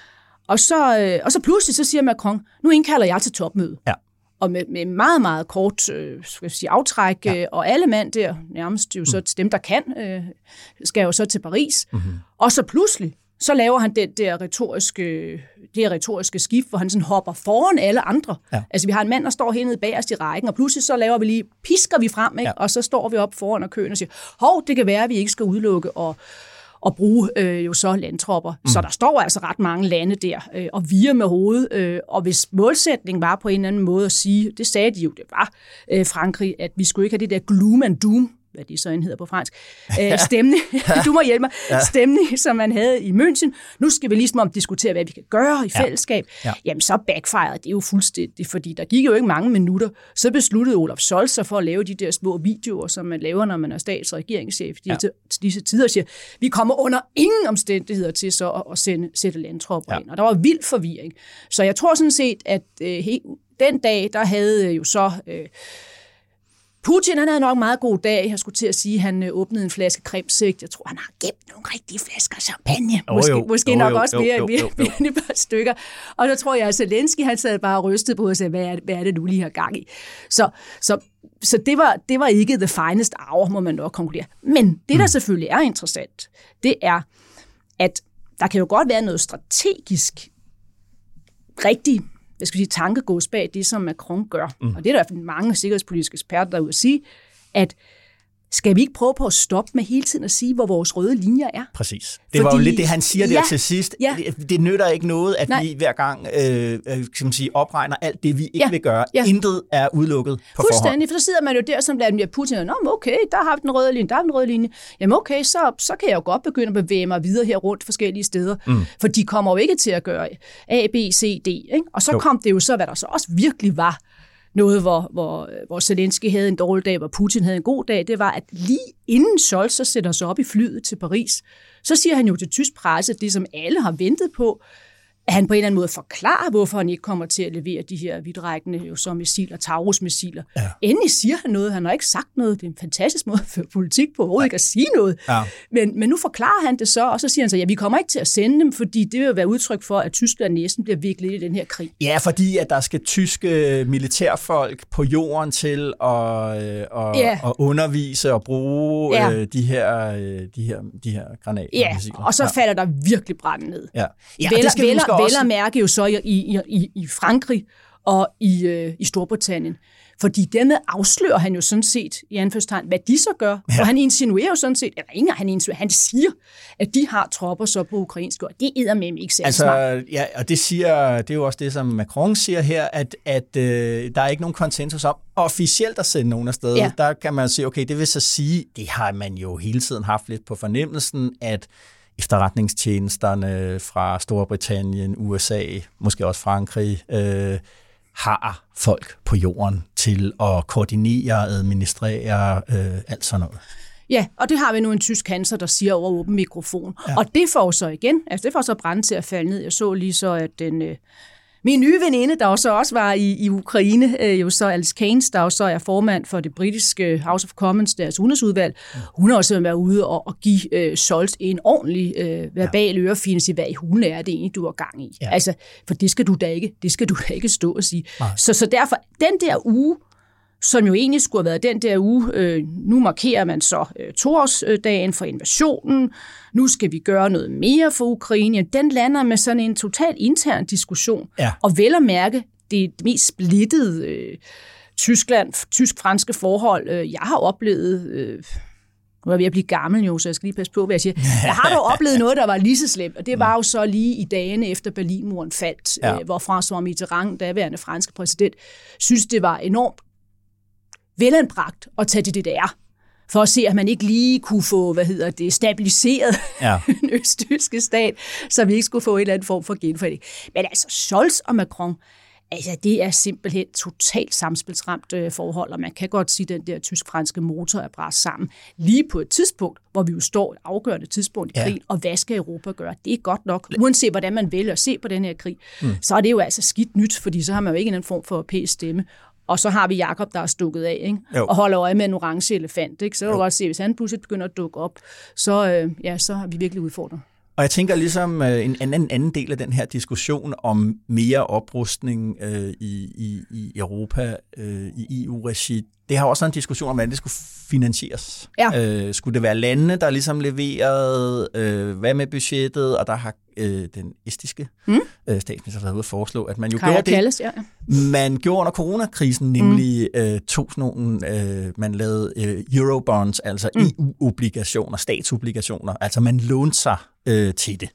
Og så, øh, og så pludselig så siger Macron, nu indkalder jeg til topmøde. Ja og med, med meget, meget kort øh, skal jeg sige, aftræk, ja. øh, og alle mand der, nærmest jo så mm. dem, der kan, øh, skal jo så til Paris. Mm-hmm. Og så pludselig, så laver han det der retoriske, det retoriske skift, hvor han sådan hopper foran alle andre. Ja. Altså vi har en mand, der står hernede bagerst i rækken, og pludselig så laver vi lige, pisker vi frem, ikke? Ja. og så står vi op foran og køen og siger, hov, det kan være, at vi ikke skal udelukke og at bruge øh, jo så landtropper. Mm. Så der står altså ret mange lande der øh, og virer med hovedet. Øh, og hvis målsætningen var på en eller anden måde at sige, det sagde de jo, det var øh, Frankrig, at vi skulle ikke have det der gloom and doom hvad det så end hedder på fransk, <laughs> øh, stemning, <laughs> du må hjælpe mig, ja. stemning, som man havde i München. Nu skal vi ligesom om diskutere, hvad vi kan gøre i fællesskab. Ja. Ja. Jamen så backfire det jo fuldstændig, fordi der gik jo ikke mange minutter. Så besluttede Olaf Scholz sig for at lave de der små videoer, som man laver, når man er stats- og regeringschef de ja. disse tider, siger, vi kommer under ingen omstændigheder til så at, at sende, sætte landtropper ja. ind. Og der var vild forvirring. Så jeg tror sådan set, at øh, den dag, der havde jo så... Øh, Putin han havde nok en meget god dag. Jeg skulle til at sige, at han øh, åbnede en flaske cremesigt. Jeg tror, han har gemt nogle rigtige flasker champagne. Oh, måske jo. måske oh, nok jo. også mere, jo, jo, jo. mere et par stykker. Og så tror jeg, at Zelensky han sad bare og rystede på og sagde, hvad er, hvad er det, du lige har gang i? Så, så, så det, var, det var ikke the finest hour, må man nok konkludere. Men det, der mm. selvfølgelig er interessant, det er, at der kan jo godt være noget strategisk rigtig hvad skal vi sige, tankegods bag det, som Macron gør. Mm. Og det er der mange sikkerhedspolitiske eksperter, der vil sige, at skal vi ikke prøve på at stoppe med hele tiden at sige, hvor vores røde linjer er? Præcis. Det Fordi, var jo lidt det, han siger ja, der til sidst. Ja. Det, det nytter ikke noget, at Nej. vi hver gang øh, kan man sige, opregner alt det, vi ikke Ja. vil gøre. Ja. Intet er udelukket på forhånd. Fuldstændig, for så sidder man jo der som Vladimir Putin, og Nå, okay, der har vi den røde linje, der har vi den røde linje. Jamen okay, så, så kan jeg jo godt begynde at bevæge mig videre her rundt forskellige steder, mm. for de kommer jo ikke til at gøre A, B, C, D. Ikke? Og så jo. kom det jo så, hvad der så også virkelig var, noget, hvor, hvor, øh, hvor Zelensky havde en dårlig dag, hvor Putin havde en god dag, det var, at lige inden Scholz så sætter sig op i flyet til Paris, så siger han jo til tysk presse, det som alle har ventet på, at han på en eller anden måde forklarer, hvorfor han ikke kommer til at levere de her vidtrækkende jo så missiler, Taurus-missiler. Ja. Endelig siger han noget, han har ikke sagt noget, det er en fantastisk måde føre politik på, overhovedet ikke at sige noget. Ja. Men, men nu forklarer han det så, og så siger han så, ja, vi kommer ikke til at sende dem, fordi det vil være udtryk for, at Tyskland næsten bliver viklet i den her krig. Ja, fordi at der skal tyske militærfolk på jorden til at, øh, og, Ja. at undervise og bruge Ja. øh, de, her, øh, de, her, de her granater. Ja, og så falder der virkelig brand ned. Ja, ja vel, det skal vel, vel også. at mærke jo så i, i, i, i Frankrig og i, øh, i Storbritannien. Fordi dermed afslører han jo sådan set, i anførstegn, hvad de så gør. Ja. Og han insinuerer jo sådan set, eller ikke han insinuerer, han siger, at de har tropper så på ukrainsk jord. Det er med ikke særlig Altså, smart. ja, og det siger, det er jo også det, som Macron siger her, at, at øh, der er ikke nogen konsensus om officielt at sende nogen afsted. Ja. Der kan man sige, okay, det vil så sige, det har man jo hele tiden haft lidt på fornemmelsen, at efterretningstjenesterne fra Storbritannien, USA, måske også Frankrig, øh, har folk på jorden til at koordinere, administrere, øh, alt sådan noget. Ja, og det har vi nu en tysk kansler, der siger over åben mikrofon. Ja. Og det får så igen, altså det får så brænde til at falde ned. Jeg så lige så, at den, øh, min nye veninde, der jo så også var i, i Ukraine, øh, jo så Alice Keynes, der jo så er formand for det britiske House of Commons, deres udenrigsudvalg, hun har også været ude og, og give øh, Scholz en ordentlig øh, verbal ja. ørefine, sige, hvad i hulen er det egentlig, du har gang i. Ja. Altså, for det skal du da ikke, det skal du da ikke stå og sige. Nej. Så, så derfor, den der uge, som jo egentlig skulle have været den der uge. Øh, nu markerer man så øh, toårsdagen for invasionen. Nu skal vi gøre noget mere for Ukraine. Den lander med sådan en total intern diskussion. Ja. Og vel at mærke, det er det mest splittede øh, Tyskland, tysk-franske forhold, øh, jeg har oplevet... Øh, nu er jeg ved at blive gammel jo, så jeg skal lige passe på, hvad jeg siger. Jeg har dog oplevet noget, der var lige så slemt, og det var jo så lige i dagene efter Berlinmuren faldt, Ja. ja. øh, hvor François Mitterrand, daværende franske præsident, synes det var enormt velanbragt at tage til DDR, for at se, at man ikke lige kunne få, hvad hedder det, stabiliseret Ja. <laughs> den østtyske stat, så vi ikke skulle få en eller anden form for genforening. Men altså, Scholz og Macron, altså det er simpelthen totalt samspilsramt øh, forhold, og man kan godt sige, at den der tysk-franske motor er brast sammen lige på et tidspunkt, hvor vi jo står et afgørende tidspunkt i Ja. krigen, og hvad skal Europa gøre? Det er godt nok, uanset hvordan man vælger at se på den her krig, mm. så er det jo altså skidt nyt, fordi så har man jo ikke en anden form for europæisk stemme. Og så har vi Jakob der er stukket af, ikke? Jo. og holder øje med en orange elefant. Ikke? Så kan du godt se, hvis han pludselig begynder at dukke op, så, øh, ja, så har vi virkelig udfordret. Og jeg tænker ligesom øh, en anden, anden del af den her diskussion om mere oprustning øh, i, i, i Europa, øh, i EU-regi, det har også en diskussion om, hvordan det skulle finansieres. Ja. Øh, skulle det være landene, der ligesom leverede, øh, hvad med budgettet, og der har øh, den estiske mm. øh, statsminister været ude at foreslå, at man jo Kaja gjorde det. Kalles, ja. Man gjorde under coronakrisen nemlig mm. øh, tog sådan nogle, øh, man lavede øh, eurobonds, altså mm. EU-obligationer, statsobligationer, altså man lånte sig øh, til det.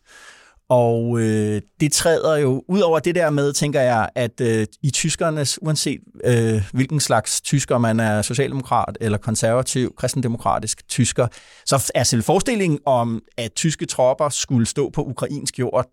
Og øh, det træder jo ud over det der med, tænker jeg, at øh, i tyskernes, uanset øh, hvilken slags tysker man er, socialdemokrat eller konservativ, kristendemokratisk tysker, så er selv forestillingen om, at tyske tropper skulle stå på ukrainsk jord,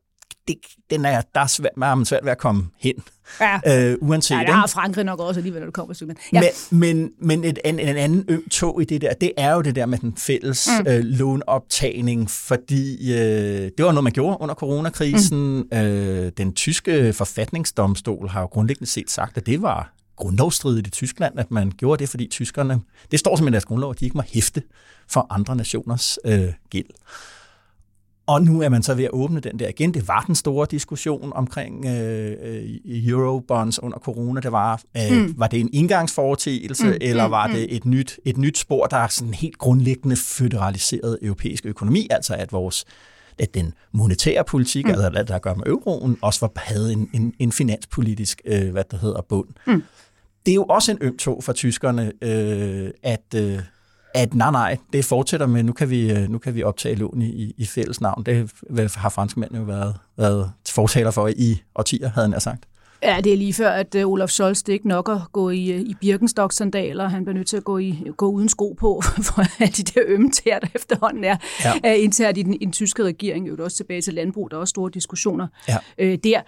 det, den er, der er svært, man svært ved at komme hen. Ja. Øh, uanset, ja, der har Frankrig nok også alligevel, når det kommer til men, ja. men, men, men et, en, en anden øm tog i det der, det er jo det der med den fælles mm. øh, lånoptagning, fordi øh, det var noget, man gjorde under coronakrisen. Mm. Øh, den tyske forfatningsdomstol har jo grundlæggende set sagt, at det var grundlovsstridigt i Tyskland, at man gjorde det, fordi tyskerne, det står som i deres grundlov, at de ikke må hæfte for andre nationers øh, gæld. Og nu er man så ved at åbne den der igen. Det var den store diskussion omkring øh, øh eurobonds under corona. Det var, øh, mm. var det en indgangsforetagelse, mm. eller var mm. det et nyt, et nyt spor, der er sådan helt grundlæggende føderaliseret europæisk økonomi, altså at vores at den monetære politik, mm. altså hvad der gør med euroen, også var, havde en, en, en finanspolitisk, øh, hvad der hedder, bund. Mm. Det er jo også en øm tog for tyskerne, øh, at, øh, at nej, nej, det fortsætter med, nu kan vi, øh, nu kan vi optage lån i, i fælles navn. Det har franskmændene jo været, været fortaler for i årtier, havde han sagt. Ja, det er lige før, at uh, Olaf Scholz det ikke nok at gå i, øh, i Birkenstock-sandaler. Han bliver nødt til at gå, i, gå uden sko på, <laughs> for at de der ømme tæer, der efterhånden er ja. internt i den, i den tyske regering. Jo også tilbage til landbrug, der er også store diskussioner ja. uh, der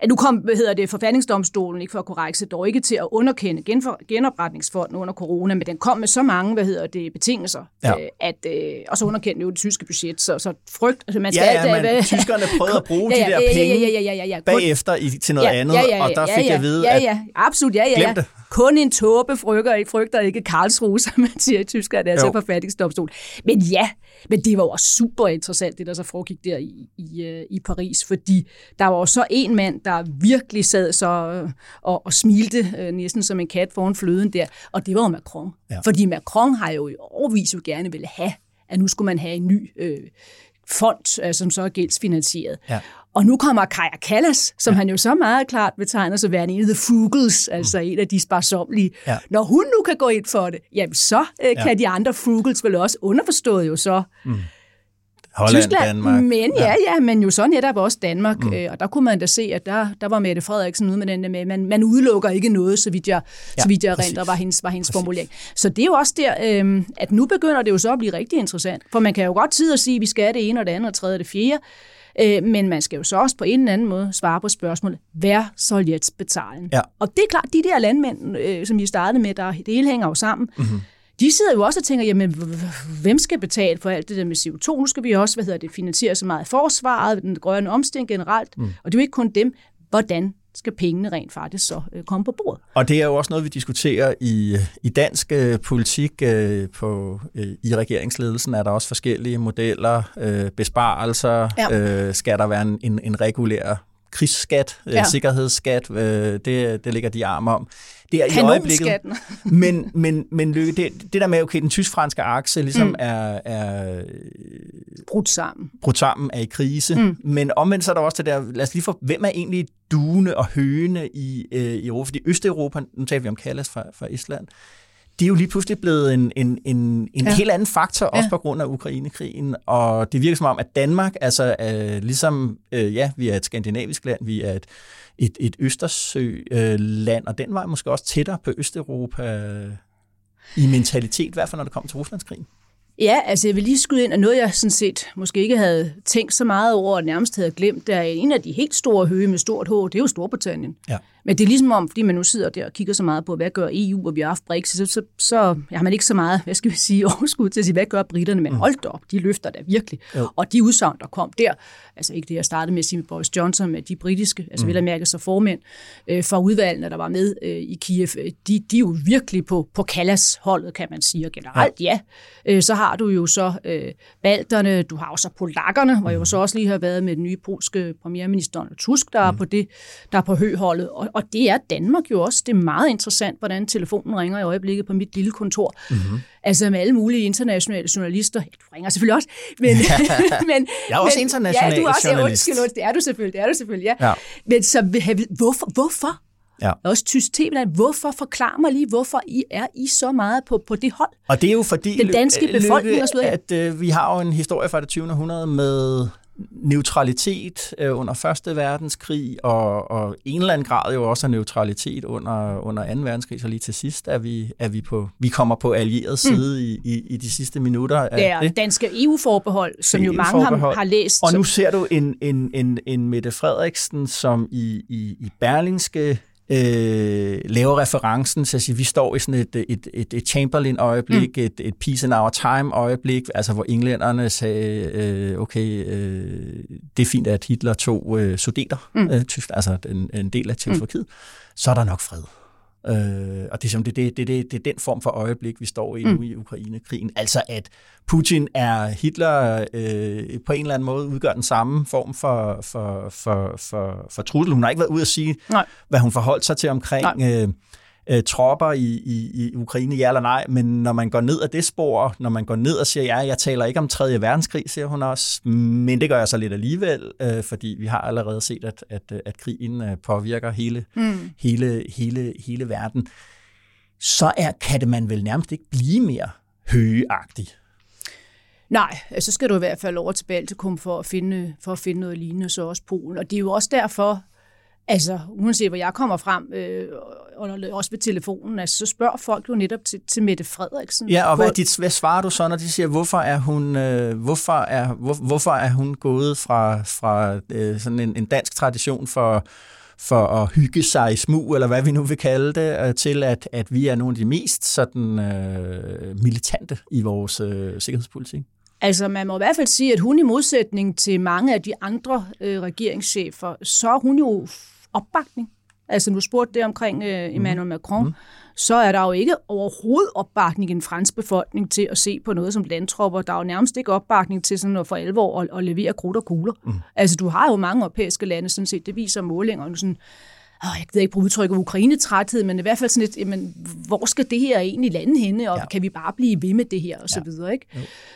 at nu kom, hvad hedder det, forfatningsdomstolen, ikke for korrekt, dog ikke til at underkende genfor, genopretningsfonden under corona, men den kom med så mange, hvad hedder det, betingelser, ja. øh, at, øh, og så underkendte jo det tyske budget, så, så frygt, altså man skal ja, ja, men tyskerne prøvede at <laughs> bruge ja, ja, de der penge ja, ja, ja, ja, ja, bagefter i, til noget ja, andet, ja, ja, ja, og der fik ja, ja, jeg at vide, ja, ja, absolut, ja, ja, ja. Kun en tåbe frygter, frygter ikke Karlsruhe, <laughs> som man siger i Tyskland, altså forfatningsdomstol. Men ja, men det var jo også super interessant, det der så foregik der i, i, øh, i Paris, fordi der var jo så en mand, der virkelig sad så øh, og, og smilte øh, næsten som en kat foran fløden der, og det var jo Macron. Ja. Fordi Macron har jo i overvis jo gerne ville have, at nu skulle man have en ny øh, fond, som så er gældsfinansieret. Ja. Og nu kommer Kaja Kallas, som ja. han jo så meget klart betegner som værende en af the frugals, altså mm. en af de sparsomlige. Ja. Når hun nu kan gå ind for det, jamen så øh, ja. kan de andre frugals vel også underforstået jo så. Mm. Holland, Tyskland, Danmark. Men ja, ja, men jo så netop også Danmark. Mm. Øh, og der kunne man da se, at der, der var Mette Frederiksen ude med den der med, man, man udelukker ikke noget, så vidt jeg, ja, så vidt jeg renter, var hendes, var hendes formulering. Så det er jo også der, øh, at nu begynder det jo så at blive rigtig interessant. For man kan jo godt tid at sige, at vi skal det ene og det andet og tredje og det fjerde. Øh, men man skal jo så også på en eller anden måde svare på spørgsmålet, hvad soll jetzt betalen? Ja. Og det er klart, de der landmænd, øh, som I startede med, der, det hele hænger jo sammen. Mm-hmm de sidder jo også og tænker, jamen, hvem skal betale for alt det der med CO2? Nu skal vi også, hvad hedder det, finansiere så meget forsvaret, den grønne omstilling generelt. Mm. Og det er jo ikke kun dem. Hvordan skal pengene rent faktisk så øh, komme på bordet. Og det er jo også noget, vi diskuterer i, i dansk øh, politik. Øh, på, øh, I regeringsledelsen er der også forskellige modeller, øh, besparelser. Ja. Øh, skal der være en, en, en regulær krigsskat, øh, ja. sikkerhedsskat, øh, det, det ligger de arm om. Det er i øjeblikket. men, men, men Lykke, det, det der med, okay, den tysk-franske akse ligesom mm. er, er brudt sammen. Brudt sammen, er i krise. Mm. Men omvendt så er der også det der, lad os lige få, hvem er egentlig duene og høne i, øh, i Europa? Fordi Østeuropa, nu taler vi om Kallas fra, fra Island, det er jo lige pludselig blevet en, en, en, en ja. helt anden faktor, også ja. på grund af Ukrainekrigen. Og det virker som om, at Danmark, altså øh, ligesom, øh, ja, vi er et skandinavisk land, vi er et, et, et Østersø-land, øh, og den vej måske også tættere på Østeuropa øh, i mentalitet, i hvert fald når det kommer til Ruslandskrigen. Ja, altså jeg vil lige skyde ind, at noget jeg sådan set måske ikke havde tænkt så meget over, og nærmest havde glemt, er en af de helt store høje med stort H, det er jo Storbritannien. Ja. Men det er ligesom om, fordi man nu sidder der og kigger så meget på, hvad gør EU, og vi har haft Brexit, så, så, så har man ikke så meget, hvad skal vi sige, <laughs> overskud til at sige, hvad gør britterne, men mm. hold op, de løfter da virkelig. Jo. Og de udsagn, der kom der, altså ikke det, jeg startede med at sige med Boris Johnson, men de britiske, altså mm. vil jeg mærke så formænd øh, for udvalgene, der var med øh, i Kiev, øh, de, de er jo virkelig på, på Kallas-holdet, kan man sige, og generelt ja. ja. Øh, så har du jo så øh, balterne, du har også polakkerne, hvor jeg jo så også lige har været med den nye polske premierminister Tusk, der mm. er på det, der er på høholdet, og, og det er Danmark jo også. Det er meget interessant, hvordan telefonen ringer i øjeblikket på mit lille kontor. Mm-hmm. Altså med alle mulige internationale journalister. Ja, du ringer selvfølgelig også. <laughs> Men, <laughs> men, jeg er også men, international ja, du er også, journalist. Ja, det er du selvfølgelig, det er du selvfølgelig, ja. ja. Men så, hvorfor? hvorfor? Ja. Også tysk tv Hvorfor? Forklar mig lige, hvorfor I er I så meget på, på det hold? Og det er jo fordi, den danske befolkning og så at øh, vi har jo en historie fra det 20. århundrede med neutralitet øh, under Første Verdenskrig, og, og en eller anden grad jo også af neutralitet under, under 2. verdenskrig, så lige til sidst er vi, er vi, på, vi kommer på allieret mm. side mm. i, i, i de sidste minutter. Af er det. danske EU-forbehold, som jo mange har, har læst. Og nu ser du en, en, en, en Mette Frederiksen, som i, i, i Berlingske øh, laver referencen til at sige, at vi står i sådan et, et, et, et Chamberlain-øjeblik, mm. et, et peace in our time-øjeblik, altså hvor englænderne sagde, øh, okay, øh, det er fint, at Hitler tog øh, sudeter, mm. øh, altså en, en del af Tjekkoslovakiet, mm. så er der nok fred. Øh, og det er, det, det, det, det, det er den form for øjeblik, vi står i nu mm. i Ukraine-krigen. Altså at Putin er Hitler øh, på en eller anden måde udgør den samme form for, for, for, for, for trussel. Hun har ikke været ude at sige, Nej. hvad hun forholdt sig til omkring... Øh, øh, tropper i, i, i Ukraine, ja eller nej, men når man går ned ad det spor, når man går ned og siger, ja, jeg taler ikke om 3. verdenskrig, siger hun også, men det gør jeg så lidt alligevel, øh, fordi vi har allerede set, at, at, at krigen øh, påvirker hele, mm. hele, hele, hele verden. Så er, kan det man vel nærmest ikke blive mere høgeagtig. Nej, så skal du i hvert fald over til Baltikum for at finde, for at finde noget lignende, så også Polen. Og det er jo også derfor, Altså, uanset hvor jeg kommer frem, øh, og også ved telefonen, altså, så spørger folk jo netop til, til Mette Frederiksen. Ja, og hvad, dit, hvad svarer du så, når de siger, hvorfor er hun, øh, hvorfor er, hvor, hvorfor er hun gået fra, fra øh, sådan en, en dansk tradition for, for at hygge sig i smug, eller hvad vi nu vil kalde det, øh, til at, at vi er nogle af de mest sådan, øh, militante i vores øh, sikkerhedspolitik? Altså, man må i hvert fald sige, at hun i modsætning til mange af de andre øh, regeringschefer, så er hun jo opbakning. Altså, nu spurgte det omkring øh, Emmanuel mm. Macron, mm. så er der jo ikke overhovedet opbakning i den franske befolkning til at se på noget som landtropper. Der er jo nærmest ikke opbakning til sådan at for alvor at, at levere krudt og kugler. Mm. Altså, du har jo mange europæiske lande, sådan set, det viser målinger, sådan, åh, jeg ved ikke på udtrykket Ukraine-træthed, men i hvert fald sådan et, jamen, hvor skal det her egentlig lande henne, og ja. kan vi bare blive ved med det her, og så ja. videre, ikke?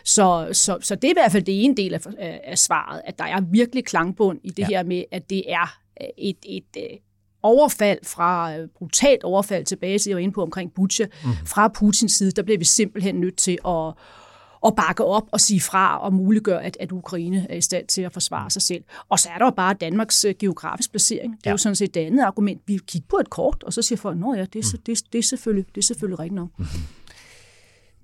Så, så, så det er i hvert fald det ene del af, af svaret, at der er virkelig klangbund i det ja. her med, at det er et, et, et øh, overfald fra, øh, brutalt overfald tilbage, så jeg var inde på omkring Butcha, mm. fra Putins side, der bliver vi simpelthen nødt til at, at bakke op og sige fra og muliggøre, at, at Ukraine er i stand til at forsvare sig selv. Og så er der jo bare Danmarks øh, geografisk placering. Det er ja. jo sådan set det andet argument. Vi kigger på et kort, og så siger folk, at ja, det er, mm. det, det, er selvfølgelig, det er selvfølgelig rigtigt nok. Mm-hmm.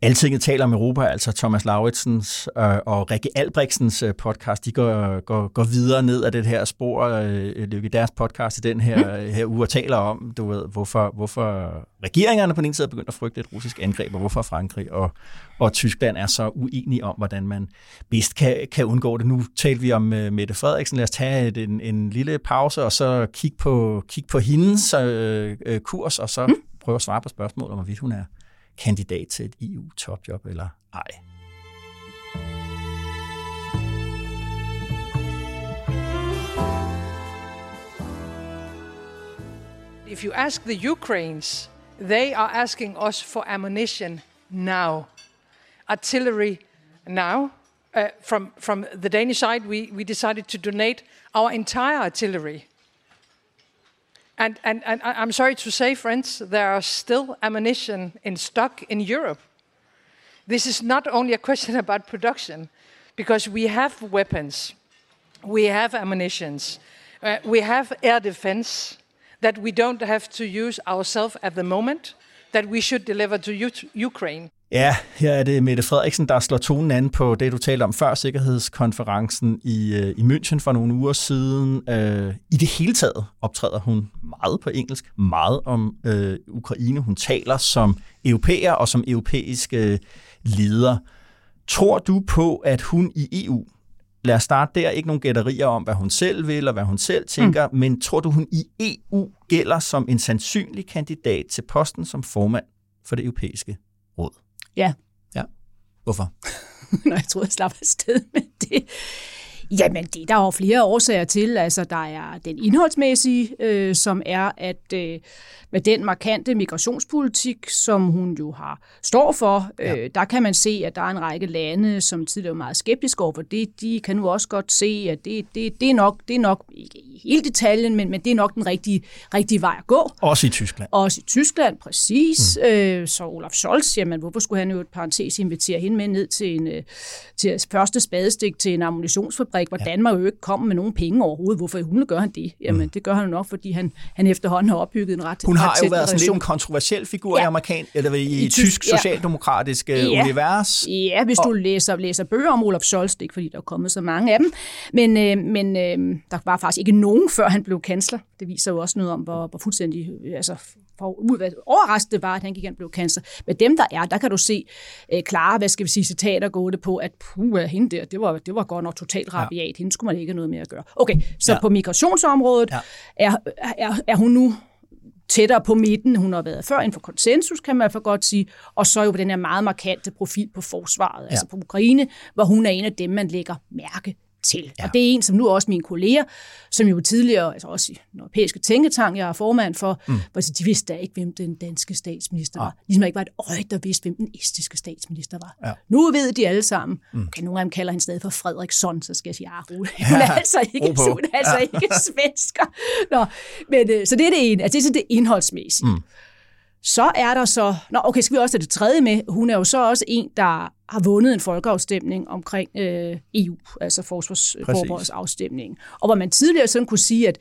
Altinget taler om Europa, altså Thomas Lauritsens øh, og Rikke Albrechtsens øh, podcast, de går, går, går videre ned af det her spor, øh, i deres podcast i den her, mm. her uge, og taler om, du ved, hvorfor, hvorfor regeringerne på den ene side er begyndt at frygte et russisk angreb, og hvorfor Frankrig og, og Tyskland er så uenige om, hvordan man bedst kan, kan undgå det. Nu talte vi om Mette Frederiksen. Lad os tage et, en, en lille pause, og så kigge på, kig på hendes øh, kurs, og så mm. prøve at svare på spørgsmålet om, hvorvidt hun er kandidat til et EU-topjob eller ej. If you ask the Ukrainians, they are asking us for ammunition now, artillery now. Uh, from, from the Danish side, we, we decided to donate our entire artillery And, and, and I'm sorry to say, friends, there are still ammunition in stock in Europe. This is not only a question <laughs> about production, because we have weapons, we have ammunitions, uh, we have air defense that we don't have to use ourselves at the moment, that we should deliver to Ukraine. Ja, her er det Mette Frederiksen, der slår tonen an på det, du talte om før sikkerhedskonferencen i, øh, i München for nogle uger siden. Øh, I det hele taget optræder hun meget på engelsk, meget om øh, Ukraine. Hun taler som europæer og som europæiske leder. Tror du på, at hun i EU, lad os starte der, ikke nogen gætterier om, hvad hun selv vil og hvad hun selv tænker, mm. men tror du, hun i EU gælder som en sandsynlig kandidat til posten som formand for det europæiske råd? Ja. Ja. Hvorfor? <laughs> Nå, jeg troede, jeg slap afsted med det. Jamen, det er der jo flere årsager til. Altså, der er den indholdsmæssige, øh, som er, at øh, med den markante migrationspolitik, som hun jo har står for, øh, ja. der kan man se, at der er en række lande, som tidligere var meget skeptiske over for det. De kan nu også godt se, at det, det, det, er, nok, det er nok, ikke i hele detaljen, men, men det er nok den rigtige, rigtige vej at gå. Også i Tyskland. Også i Tyskland, præcis. Mm. Øh, så Olaf Scholz, jamen, hvorfor skulle han jo et parentes invitere hende med ned til, en, øh, til første spadestik til en ammunitionsfabrik landdistrikt, hvor ja. Danmark jo ikke kommer med nogen penge overhovedet. Hvorfor hun gør han det? Jamen, mm. det gør han jo nok, fordi han, han efterhånden har opbygget en ret Hun har ret jo været sådan lidt relation. en kontroversiel figur ja. i amerikan, eller i, I, I tysk, ja. socialdemokratisk ja. Ja. univers. Ja, hvis du læser, læser bøger om Olaf Scholz, det er ikke fordi, der er kommet så mange af dem, men, øh, men øh, der var faktisk ikke nogen, før han blev kansler. Det viser jo også noget om, hvor, hvor fuldstændig øh, altså, for, hvad overrasket det var, at han gik hen og blev kansler. Men dem, der er, der kan du se øh, klare, hvad skal vi sige, citater gående på, at puh, hende der, det var, det var godt nok totalt rabiat. Ja. Hende skulle man ikke have noget med at gøre. Okay, så Ja. på migrationsområdet Ja. er, er, er hun nu tættere på midten, hun har været før inden for konsensus, kan man for godt sige, og så jo den her meget markante profil på forsvaret, ja. altså på Ukraine, hvor hun er en af dem, man lægger mærke til. Ja. Og det er en, som nu også mine kolleger, som jo tidligere, altså også i den europæiske tænketank, jeg er formand for, mm. hvor de vidste da ikke, hvem den danske statsminister var. Ligesom ikke var et øje, der vidste, hvem den estiske statsminister var. Ja. Nu ved de alle sammen. Mm. Okay, nogle af dem kalder hende stadig for Fredriksson, så skal jeg sige, ah, rolig. hun er altså ikke, ro på. <laughs> hun er altså ikke svensker. Nå, men, øh, så det er det ene, altså det er sådan det indholdsmæssige. Mm. Så er der så, nå okay, skal vi også have det tredje med, hun er jo så også en, der har vundet en folkeafstemning omkring øh, EU, altså forsvarsforbeholdsafstemningen. Og hvor man tidligere sådan kunne sige, at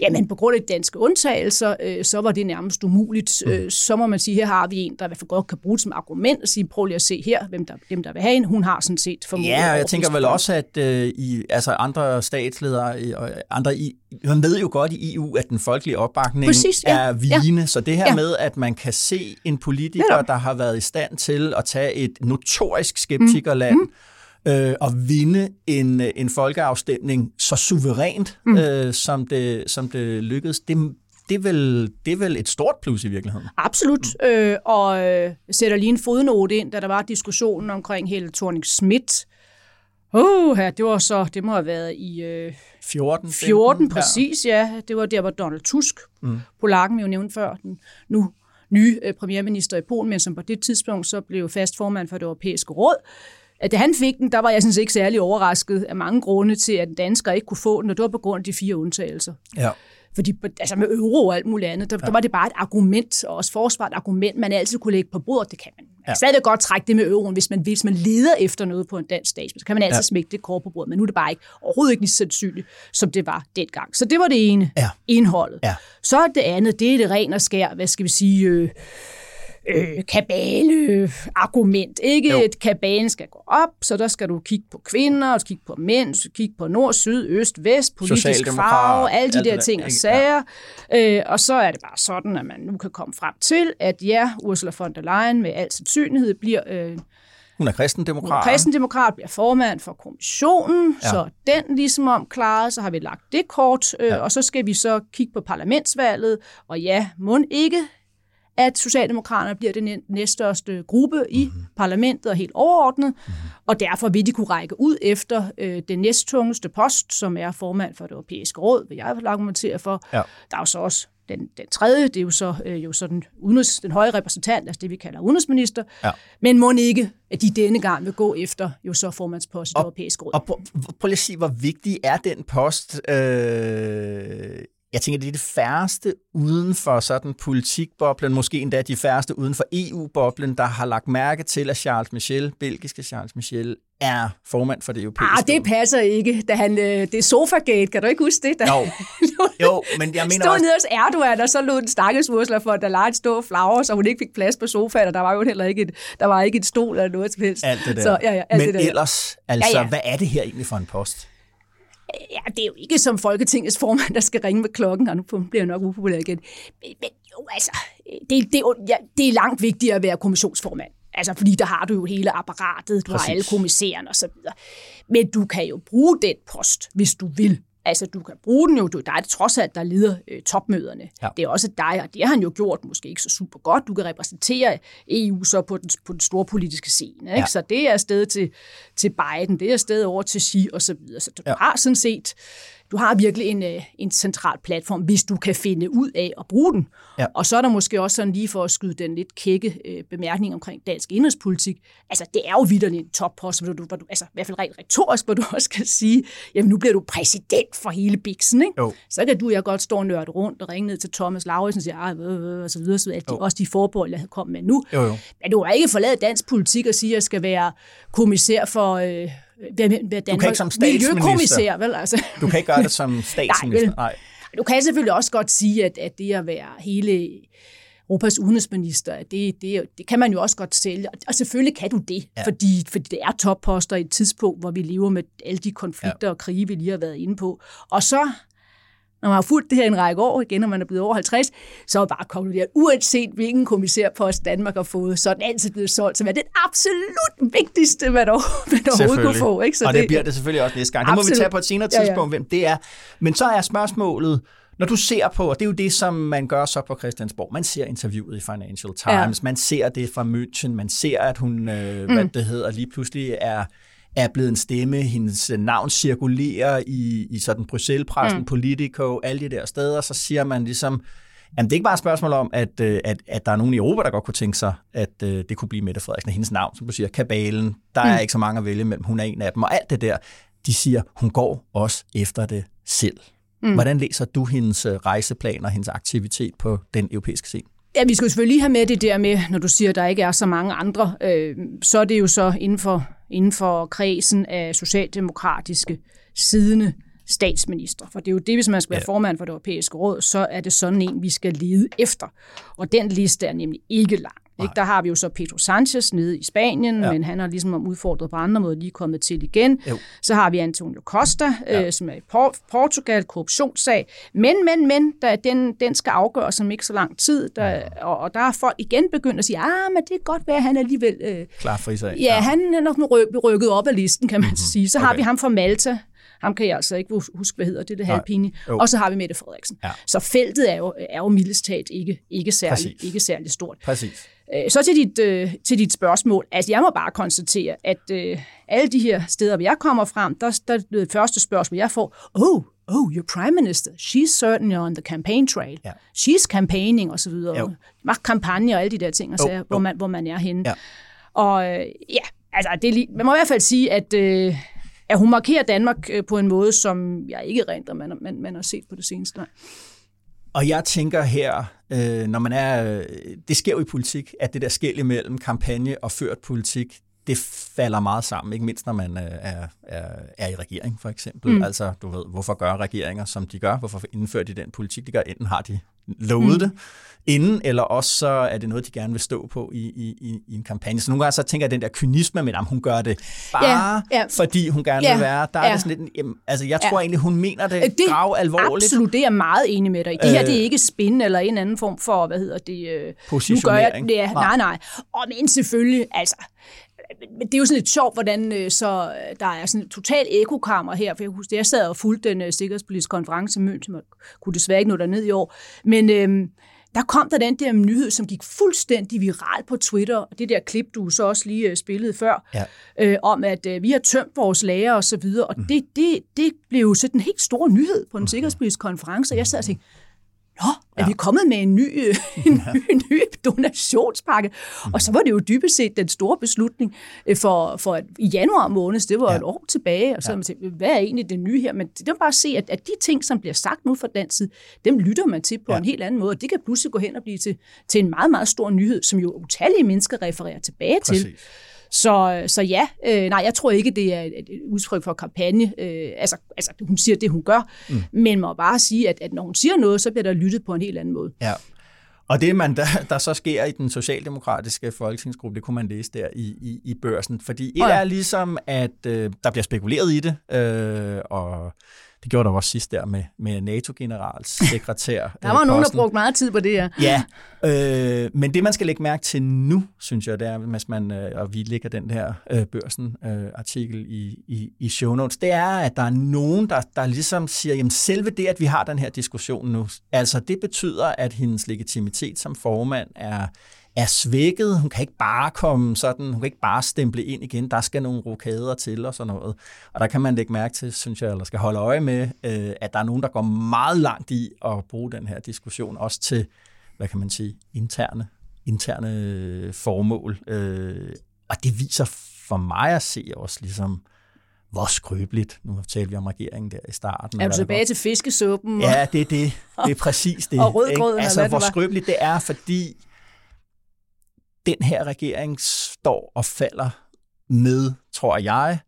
jamen, på grund af de danske undtagelser, øh, så var det nærmest umuligt. Mm. Øh, så må man sige, her har vi en, der i hvert fald godt kan bruge det som argument og sige, prøv lige at se her, hvem der, hvem der vil have en. Hun har sådan set formået Ja, og jeg tænker vel også, at øh, i, altså andre statsledere og andre i, man ved jo godt i EU, at den folkelige opbakning Præcis, ja. er vigende, så det her Ja. med, at man kan se en politiker, der har været i stand til at tage et notorisk skeptikerland, mm. Øh, og vinde en, øh, en folkeafstemning så suverænt, mm. øh, som, det, som det lykkedes, det, det, er vel, det er vel et stort plus i virkeligheden. Absolut, mm. øh, og øh, sætter lige en fodnote ind, da der var diskussionen omkring Helle thorning Schmidt. Oh, ja, det var så, det må have været i øh, 14, 14 15, præcis, ja. Det var der, hvor Donald Tusk, mm. polakken vi jo nævnte før, den nu nye øh, premierminister i Polen, men som på det tidspunkt så blev fast formand for det europæiske råd. At da han fik den, der var jeg synes ikke særlig overrasket af mange grunde til, at danskere ikke kunne få den, og det var på grund af de fire undtagelser. Ja. Fordi altså med euro og alt muligt andet, der, ja. der var det bare et argument, og også forsvar et argument, man altid kunne lægge på bordet. Det kan man. Man kan stadig godt trække det med euroen, hvis man, hvis man leder efter noget på en dansk stats, så kan man altid Ja. ja. smække det kort på bordet, men nu er det bare ikke overhovedet ikke lige så sandsynligt, som det var dengang. Så det var det ene, Ja. indholdet. Ja. Så det andet, det er det ren og skær, hvad skal vi sige, øh, øh, kabale-argument. Ikke Jo. et kabalen skal gå op, så der skal du kigge på kvinder, du skal kigge på mænd, du skal kigge på nord, syd, øst, vest, politisk farve, alle de alt der det der, ting og sager. Øh, og så er det bare sådan, at man nu kan komme frem til, at ja, Ursula von der Leyen med al sandsynlighed bliver øh, Hun er kristendemokrat. kristendemokrat, bliver formand for kommissionen, Ja. ja. så den ligesom om klaret, så har vi lagt det kort, øh, Ja. ja. og så skal vi så kigge på parlamentsvalget, og ja, må ikke at Socialdemokraterne bliver den næ- næststørste gruppe i Mhm. mm-hmm. parlamentet og helt overordnet, mm-hmm. og derfor vil de kunne række ud efter øh, den næsttungeste post, som er formand for det europæiske råd, vil jeg argumentere for. Ja. Der er jo så også den, den tredje, det er jo så, øh, jo så den, udenrigs, den høje repræsentant, altså det vi kalder udenrigsminister, Ja. men må ikke, at de denne gang vil gå efter jo så formandspost i det europæiske råd. Og prøv, prøv lige at sige, hvor vigtig er den post? Øh, jeg tænker, det er det færreste uden for sådan politikboblen, måske endda de færreste uden for EU-boblen, der har lagt mærke til, at Charles Michel, belgiske Charles Michel, er formand for det europæiske Ah, det passer ikke, da han, øh, det er Sofagate, kan du ikke huske det? Da Jo. <laughs> Jo, men jeg mener stod også... nede hos Erdogan, og så lod den stakkels Ursula for, der lejede stå og flagre, så hun ikke fik plads på sofaen, og der var jo heller ikke et, der var ikke et stol eller noget som helst. Alt det der. Så, ja, ja, alt men det der. ellers, altså, ja. ja. hvad er det her egentlig for en post? Ja, det er jo ikke som Folketingets formand, der skal ringe med klokken, og nu bliver jeg nok upopulær igen. Men, jo, altså, det, det, er ja, det er langt vigtigere at være kommissionsformand. Altså, fordi der har du jo hele apparatet, du Præcis. har alle kommissærerne og så videre. Men du kan jo bruge den post, hvis du vil. Altså, du kan bruge den jo, du, der er det trods alt, der leder øh, topmøderne. Ja. Det er også dig, og det har han jo gjort måske ikke så super godt. Du kan repræsentere EU så på den, på den store politiske scene. Ikke? Ja. Så det er afsted til, til Biden, det er afsted over til Xi og så videre. Så du Ja. har sådan set, du har virkelig en, øh, en central platform, hvis du kan finde ud af at bruge den. Ja. Og så er der måske også sådan lige for at skyde den lidt kække øh, bemærkning omkring dansk indrigspolitik. Altså, det er jo vidderligt en toppost, hvor du, hvor du, altså i hvert fald rent retorisk, hvor du <laughs> også kan sige, jamen nu bliver du præsident for hele biksen, ikke? Jo. Så kan du jeg godt stå og nørde rundt og ringe ned til Thomas Lauritsen og sige, "Ej, øh, øh," og så videre, så videre. De, Jo. også de forbehold, jeg kom med nu. Jo, jo. Men du har ikke forladet dansk politik og sige, at jeg skal være kommissær for, øh, være du kan ikke som statsminister. vel? Altså. Du kan ikke gøre det som <laughs> statsminister. Nej, Nej. Du kan selvfølgelig også godt sige, at, at det at være hele Europas udenrigsminister, det, det, det kan man jo også godt sælge. Og selvfølgelig kan du det, ja. fordi, fordi det er topposter i et tidspunkt, hvor vi lever med alle de konflikter ja. og krige, vi lige har været inde på. Og så når man har fulgt det her en række år, igen når man er blevet over 50, så er bare konkluderet, uanset hvilken kommissærpost Danmark har fået, så er den altid blevet solgt som er det absolut vigtigste, man, <laughs> overhovedet kunne få. Ikke? Så og det, det bliver det selvfølgelig også næste gang. Det må vi tage på et senere tidspunkt, ja, ja. hvem det er. Men så er spørgsmålet, når du ser på, og det er jo det, som man gør så på Christiansborg, man ser interviewet i Financial Times, ja. man ser det fra München, man ser, at hun, øh, mm. hvad det hedder, lige pludselig er er blevet en stemme. Hendes navn cirkulerer i, i sådan Bruxelles-pressen, mm. Politico, alle de der steder. Så siger man ligesom, Jamen, det er ikke bare et spørgsmål om, at, øh, at, at der er nogen i Europa, der godt kunne tænke sig, at uh, det kunne blive Mette Frederiksen. Hendes navn, som du siger, kabalen, der mm. er ikke så mange at vælge mellem. Hun er en af dem. Og alt det der, de siger, hun går også efter det selv. Mm. Hvordan læser du hendes øh, rejseplan og hendes aktivitet på den europæiske scene? Ja, vi skal jo selvfølgelig lige have med det der med, når du siger, at der ikke er så mange andre, øh, så er det jo så inden for, inden for kredsen af socialdemokratiske siddende statsminister. For det er jo det, hvis man skal være formand for det europæiske råd, så er det sådan en, vi skal lede efter. Og den liste er nemlig ikke lang. Ikke? Der har vi jo så Pedro Sanchez nede i Spanien, ja. men han har ligesom udfordret på andre måder lige kommet til igen. Jo. Så har vi Antonio Costa, ja. øh, som er i Por- Portugal, korruptionssag. Men, men, men, der, den, den skal afgøres om ikke så lang tid, der, ja. og, og der er folk igen begyndt at sige, ah, men det er godt være, at han alligevel... Øh, Klar for sig. Ja, ja, han er nok rykket op af listen, kan man mm-hmm. sige. Så okay. har vi ham fra Malta, ham kan jeg altså ikke huske, hvad hedder det, det halvpine. Og så har vi Mette Frederiksen. Ja. Så feltet er jo, er jo mildest talt ikke, ikke, særlig, ikke særlig stort. Præcis. Øh, så til dit, øh, til dit spørgsmål. Altså, jeg må bare konstatere, at øh, alle de her steder, hvor jeg kommer frem, der, der det første spørgsmål, jeg får, oh, oh, your prime minister, she's certainly on the campaign trail. Ja. She's campaigning, og så videre. Magt kampagne og alle de der ting, og så, oh, hvor, man, hvor man er henne. Ja. Og øh, ja, altså, det, man må i hvert fald sige, at, øh, at hun markerer Danmark øh, på en måde, som jeg ikke rent, man, man, man har set på det seneste. Nej. Og jeg tænker her, øh, når man er, øh, det sker jo i politik, at det der skæld imellem kampagne og ført politik, det falder meget sammen, ikke mindst når man øh, er, er, er i regering, for eksempel. Mm. Altså, du ved, hvorfor gør regeringer, som de gør? Hvorfor indfører de den politik, de gør? Enten har de lovet mm. det inden, eller også så er det noget, de gerne vil stå på i, i, i en kampagne. Så nogle gange så tænker jeg, den der kynisme med, at hun gør det bare, ja, ja. fordi hun gerne ja, vil være. Der er ja. det sådan lidt, jamen, altså jeg tror ja. egentlig, hun mener det, det grav alvorligt. Absolut, det er jeg meget enig med dig Det her, det er øh. ikke spin eller en anden form for, hvad hedder det? Øh, Positionering. Nu gør jeg, det, nej, nej. Og men selvfølgelig, altså, det er jo sådan lidt sjovt, hvordan øh, så øh, der er sådan et totalt ekokammer her, for jeg husker, jeg sad og fulgte den øh, sikkerhedspolitiske konference i München, og kunne desværre ikke nå derned i år, men øh, der kom der den der nyhed, som gik fuldstændig viral på Twitter, og det der klip, du så også lige spillede før, ja. øh, om at øh, vi har tømt vores lager og så videre, og mm. det, det, det blev jo sådan en helt stor nyhed på en mm. sikkerhedspolitisk konference, og jeg sad og tænkte, Nå, er ja. vi kommet med en ny, <laughs> en ny, en ny donationspakke? Mm. Og så var det jo dybest set den store beslutning øh, for, for et, i januar måned, det var ja. et år tilbage, og så ja. man tænkte, hvad er egentlig det nye her? Men det er bare at se, at, at de ting, som bliver sagt nu fra den side, dem lytter man til på ja. en helt anden måde, og det kan pludselig gå hen og blive til, til en meget, meget stor nyhed, som jo utallige mennesker refererer tilbage Præcis. til. Så, så ja, øh, nej, jeg tror ikke, det er et, udtryk for kampagne. Øh, altså, altså, hun siger det, hun gør, mm. men må bare sige, at, at når hun siger noget, så bliver der lyttet på en helt anden måde. Ja. Og det, man der, der så sker i den socialdemokratiske folketingsgruppe, det kunne man læse der i, i, i børsen. Fordi et er ligesom, at øh, der bliver spekuleret i det, øh, og det gjorde der også sidst der med, med NATO-generalsekretær. <laughs> der var øh, nogen, der brugte meget tid på det her. Ja, øh, men det man skal lægge mærke til nu, synes jeg, det er, hvis man, øh, og vi lægger den her øh, børsen-artikel øh, i, i, i show notes, det er, at der er nogen, der, der ligesom siger, jamen selve det, at vi har den her diskussion nu, altså det betyder, at hendes legitimitet som formand er er svækket. Hun kan ikke bare komme sådan, hun kan ikke bare stemple ind igen. Der skal nogle rokader til og sådan noget. Og der kan man lægge mærke til, synes jeg, eller skal holde øje med, øh, at der er nogen, der går meget langt i at bruge den her diskussion, også til, hvad kan man sige, interne, interne formål. Øh, og det viser for mig at se også ligesom, hvor skrøbeligt. Nu talte vi om regeringen der i starten. Er du tilbage til fiskesuppen? Ja, det er det. Det er præcis <laughs> det. og rødgrøden. Altså, hvor skrøbeligt det er, fordi den her regering står og falder med, tror jeg,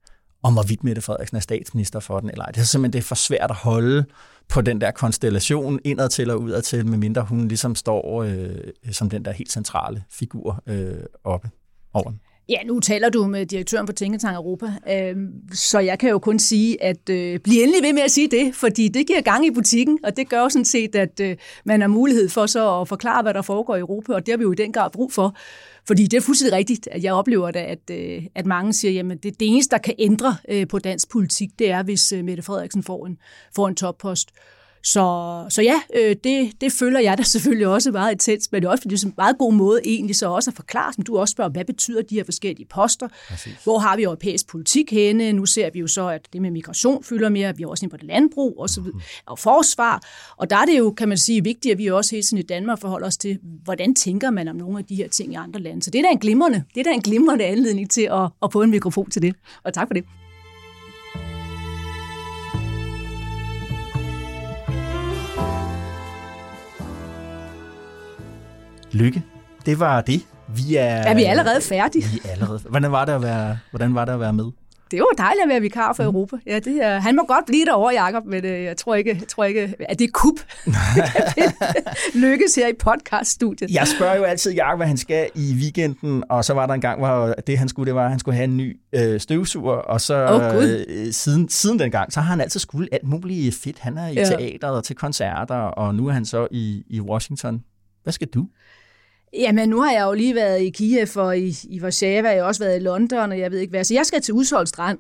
om hvorvidt Mette Frederiksen er statsminister for den eller ej. Det er simpelthen det er for svært at holde på den der konstellation indad til og udad til, medmindre hun ligesom står øh, som den der helt centrale figur øh, oppe over den. Ja, nu taler du med direktøren for Tænketang Europa, øh, så jeg kan jo kun sige, at øh, bliv endelig ved med at sige det, fordi det giver gang i butikken, og det gør jo sådan set, at øh, man har mulighed for så at forklare, hvad der foregår i Europa, og det har vi jo i den grad brug for. Fordi det er fuldstændig rigtigt, at jeg oplever det, at, øh, at mange siger, at det, det eneste, der kan ændre øh, på dansk politik, det er, hvis øh, Mette Frederiksen får en, får en toppost. Så, så ja, øh, det, det føler jeg da <laughs> selvfølgelig også meget intens, men det er også fordi det er en meget god måde egentlig så også at forklare, som du også spørger, hvad betyder de her forskellige poster? Præcis. Hvor har vi europæisk politik henne? Nu ser vi jo så, at det med migration fylder mere, vi er også inde på det landbrug og, så videre, og forsvar. Og der er det jo, kan man sige, vigtigt, at vi også hele tiden i Danmark forholder os til, hvordan tænker man om nogle af de her ting i andre lande. Så det er da en glimrende, det er da en glimrende anledning til at, at få en mikrofon til det. Og tak for det. Lykke. Det var det. Vi er, er vi allerede færdige? Vi er allerede. Hvordan var det at være, hvordan var det at være med? Det var dejligt at være vikar for mm. Europa. Ja, det er, han må godt blive derovre, Jacob, men øh, jeg tror ikke, jeg tror ikke at det er kup. <laughs> lykkes her i podcaststudiet. Jeg spørger jo altid Jacob, hvad han skal i weekenden, og så var der en gang, hvor det han skulle, det var, at han skulle have en ny øh, støvsuger, og så oh, øh, siden, siden den gang, så har han altid skulle alt muligt fedt. Han er i ja. teateret og til koncerter, og nu er han så i, i Washington. Hvad skal du? Jamen, nu har jeg jo lige været i Kiev og i, i Warszawa, jeg har også været i London, og jeg ved ikke hvad. Så jeg skal til Udsolgt Strand.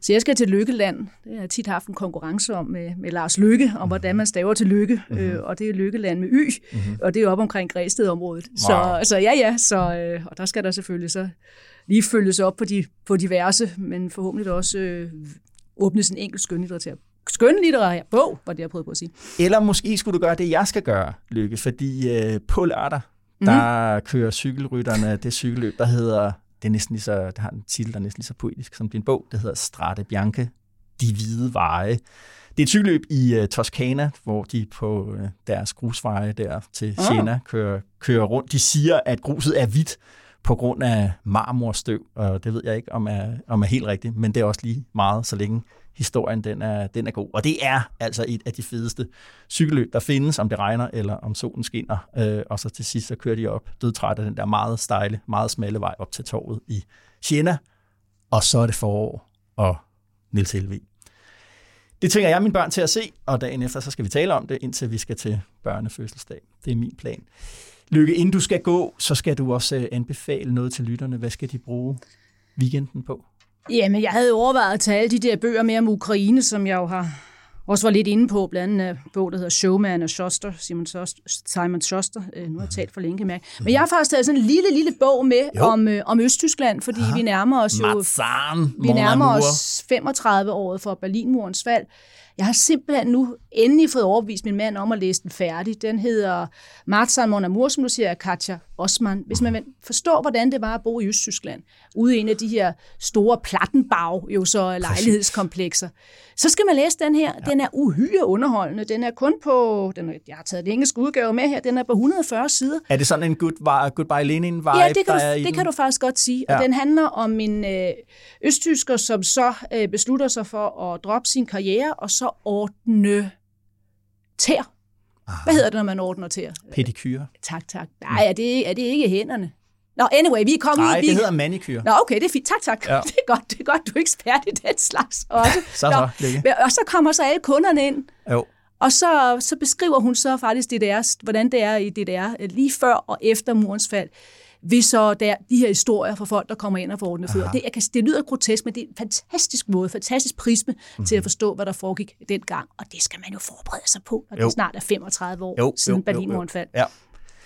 Så jeg skal til Lykkeland. Det har jeg tit haft en konkurrence om med, med Lars Lykke, om hvordan man staver til Lykke. Mm-hmm. Øh, og det er Lykkeland med Y, mm-hmm. og det er op omkring Græsted-området. Wow. Så, så ja, ja, så, øh, og der skal der selvfølgelig så lige følges op på, de, på diverse, men forhåbentlig også øh, åbnes en enkelt skønlitterær skønlitterær bog, var det, jeg prøvede på at sige. Eller måske skulle du gøre det, jeg skal gøre, Lykke, fordi øh, på lørdag, Mm-hmm. Der kører cykelrytterne det cykelløb, der hedder, det er næsten lige så, det har en titel, der er næsten lige så poetisk som din bog, det hedder Strade Bianche, De Hvide Veje. Det er et cykelløb i uh, Toskana, hvor de på uh, deres grusveje der til ah. Siena oh. kører, kører rundt. De siger, at gruset er hvidt på grund af marmorstøv, og det ved jeg ikke, om er, om er helt rigtigt, men det er også lige meget, så længe historien den er, den er god. Og det er altså et af de fedeste cykelløb, der findes, om det regner eller om solen skinner. Øh, og så til sidst, så kører de op dødtræt af den der meget stejle, meget smalle vej op til torvet i Siena. Og så er det forår og Nils Helvig. Det tvinger jeg mine børn til at se, og dagen efter så skal vi tale om det, indtil vi skal til børnefødselsdag. Det er min plan. Lykke, inden du skal gå, så skal du også øh, anbefale noget til lytterne. Hvad skal de bruge weekenden på? Jamen, jeg havde overvejet at tage alle de der bøger mere om Ukraine, som jeg jo har også var lidt inde på, blandt andet bog, der hedder Showman og Schuster, Simon, Schuster, Simon Schuster. Øh, nu har jeg talt for længe, med. Men jeg har faktisk taget sådan en lille, lille bog med om, øh, om Østtyskland, fordi Aha. vi nærmer os jo... Matzahn, vi nærmer os 35 året for Berlinmurens fald. Jeg har simpelthen nu endelig fået overbevist min mand om at læse den færdig. Den hedder Marzahn Mon Amour, som du siger, Katja Osman. Hvis man forstår, hvordan det var at bo i Østtyskland, ude i en af de her store Plattenbau, jo så lejlighedskomplekser, så skal man læse den her. Ja. Den er uhyre underholdende. Den er kun på, den er, jeg har taget den engelske udgave med her, den er på 140 sider. Er det sådan en good, Goodbye Lenin-vibe, Ja, det kan, du, det kan du faktisk godt sige. Ja. Og den handler om en øh, østtysker, som så øh, beslutter sig for at droppe sin karriere, og så ordne tær. Hvad hedder det, når man ordner tær? Pedikyre. Tak, tak. Nej, er det, er det ikke hænderne? Nå, anyway, vi er kommet Nej, ud... Nej, det hedder manikyr. Nå, okay, det er fint. Tak, tak. Ja. <laughs> Det er godt, det er godt, du er ekspert i den slags også. så, <laughs> så, Nå, og så kommer så alle kunderne ind. Jo. Og så, så beskriver hun så faktisk DDR, hvordan det er i DDR lige før og efter murens fald ved så der, de her historier fra folk, der kommer ind og får ordnet fødder. Det, jeg kan, det lyder grotesk, men det er en fantastisk måde, fantastisk prisme mm-hmm. til at forstå, hvad der foregik dengang. Og det skal man jo forberede sig på, når jo. det snart er 35 år jo, siden Berlinmuren faldt. Ja.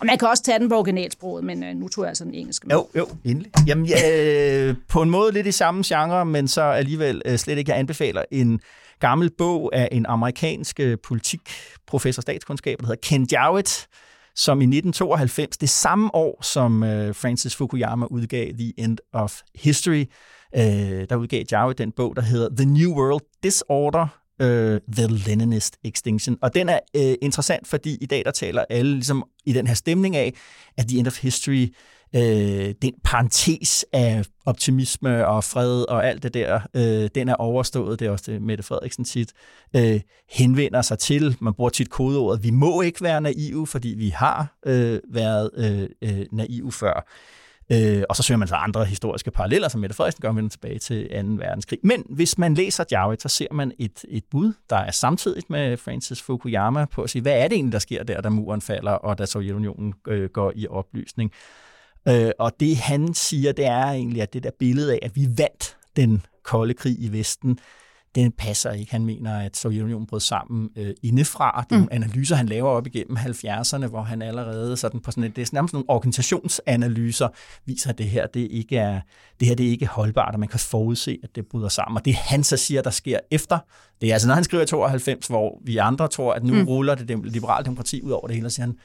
Og man kan også tage den på originalsproget, men øh, nu tror jeg altså den engelske med. Jo, jo, endelig. Jamen, ja, øh, på en måde lidt i samme genre, men så alligevel øh, slet ikke, jeg anbefaler en gammel bog af en amerikansk øh, politikprofessor statskundskab, der hedder Ken Jowett, som i 1992, det samme år som øh, Francis Fukuyama udgav The End of History, øh, der udgav Jowett den bog, der hedder The New World Disorder, uh, The Leninist Extinction. Og den er uh, interessant, fordi i dag der taler alle ligesom i den her stemning af, at The End of History øh, den parentes af optimisme og fred og alt det der, øh, den er overstået. Det er også det, Mette Frederiksen tit øh, henvender sig til. Man bruger tit kodeordet, vi må ikke være naive, fordi vi har øh, været øh, øh, naive før. Øh, og så søger man så andre historiske paralleller, som Mette Frederiksen gør, vender tilbage til 2. verdenskrig. Men hvis man læser Djavit, så ser man et, et bud, der er samtidig med Francis Fukuyama på at sige, hvad er det egentlig, der sker der, da muren falder, og da Sovjetunionen øh, går i oplysning. Øh, og det han siger, det er egentlig, at det der billede af, at vi vandt den kolde krig i Vesten, den passer ikke. Han mener, at Sovjetunionen brød sammen øh, indefra. Det er mm. nogle analyser, han laver op igennem 70'erne, hvor han allerede sådan på sådan et, det er nærmest nogle organisationsanalyser, viser, at det her, det ikke er, det her det er ikke holdbart, og man kan forudse, at det bryder sammen. Og det han så siger, der sker efter, det er altså, når han skriver 92, hvor vi andre tror, at nu mm. ruller det liberale demokrati ud over det hele, og siger han,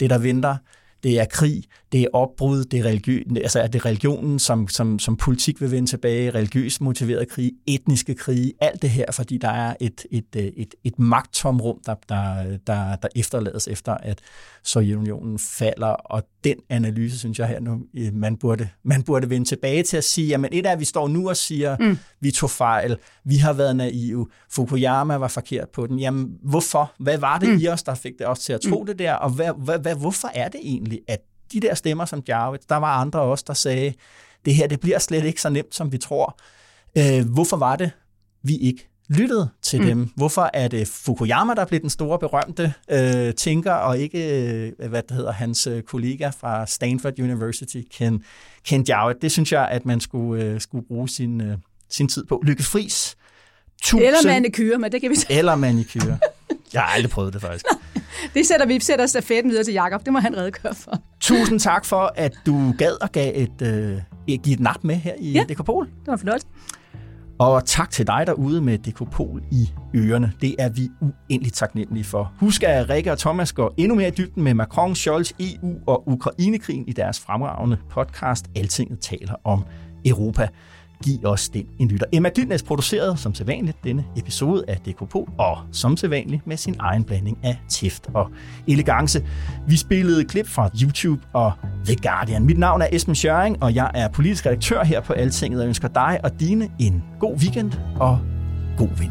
det der venter, det er krig, det er opbrud, det er, religion, altså er det religionen, som, som, som politik vil vende tilbage, religiøst motiveret krig, etniske krige, alt det her, fordi der er et, et, et, et magttomrum, der, der, der, der efterlades efter, at Sovjetunionen falder, og den analyse, synes jeg her nu, øh, man burde, man burde vende tilbage til at sige, jamen et af, at vi står nu og siger, mm. vi tog fejl, vi har været naive, Fukuyama var forkert på den, jamen hvorfor? Hvad var det mm. i os, der fik det også til at tro mm. det der, og hvad, hvad, hvad, hvorfor er det egentlig, at de der stemmer som Jarvis, der var andre også, der sagde, det her, det bliver slet ikke så nemt, som vi tror. Øh, hvorfor var det, vi ikke lyttede til mm. dem? Hvorfor er det Fukuyama, der blev den store berømte øh, tænker, og ikke, øh, hvad det hedder, hans øh, kollega fra Stanford University, Ken, Ken Jowett? Det synes jeg, at man skulle, øh, skulle bruge sin, øh, sin tid på. Lykke Friis. Tusind, eller manikyre, men det kan vi Eller manikyre. Jeg har aldrig prøvet det faktisk. <laughs> det sætter vi sætter stafetten videre til Jakob. Det må han redegøre for. Tusind tak for, at du gad og gav et, øh, give et nap med her i ja, Dekopol. det var flot. Og tak til dig derude med Dekopol i ørerne. Det er vi uendeligt taknemmelige for. Husk, at Rikke og Thomas går endnu mere i dybden med Macron, Scholz, EU og Ukrainekrigen i deres fremragende podcast Altinget taler om Europa giv os den en lytter. Emma Dynæs producerede som sædvanligt denne episode af Dekopol, og som sædvanligt med sin egen blanding af tæft og elegance. Vi spillede klip fra YouTube og The Guardian. Mit navn er Esben Schøring, og jeg er politisk redaktør her på Altinget, og ønsker dig og dine en god weekend og god vind.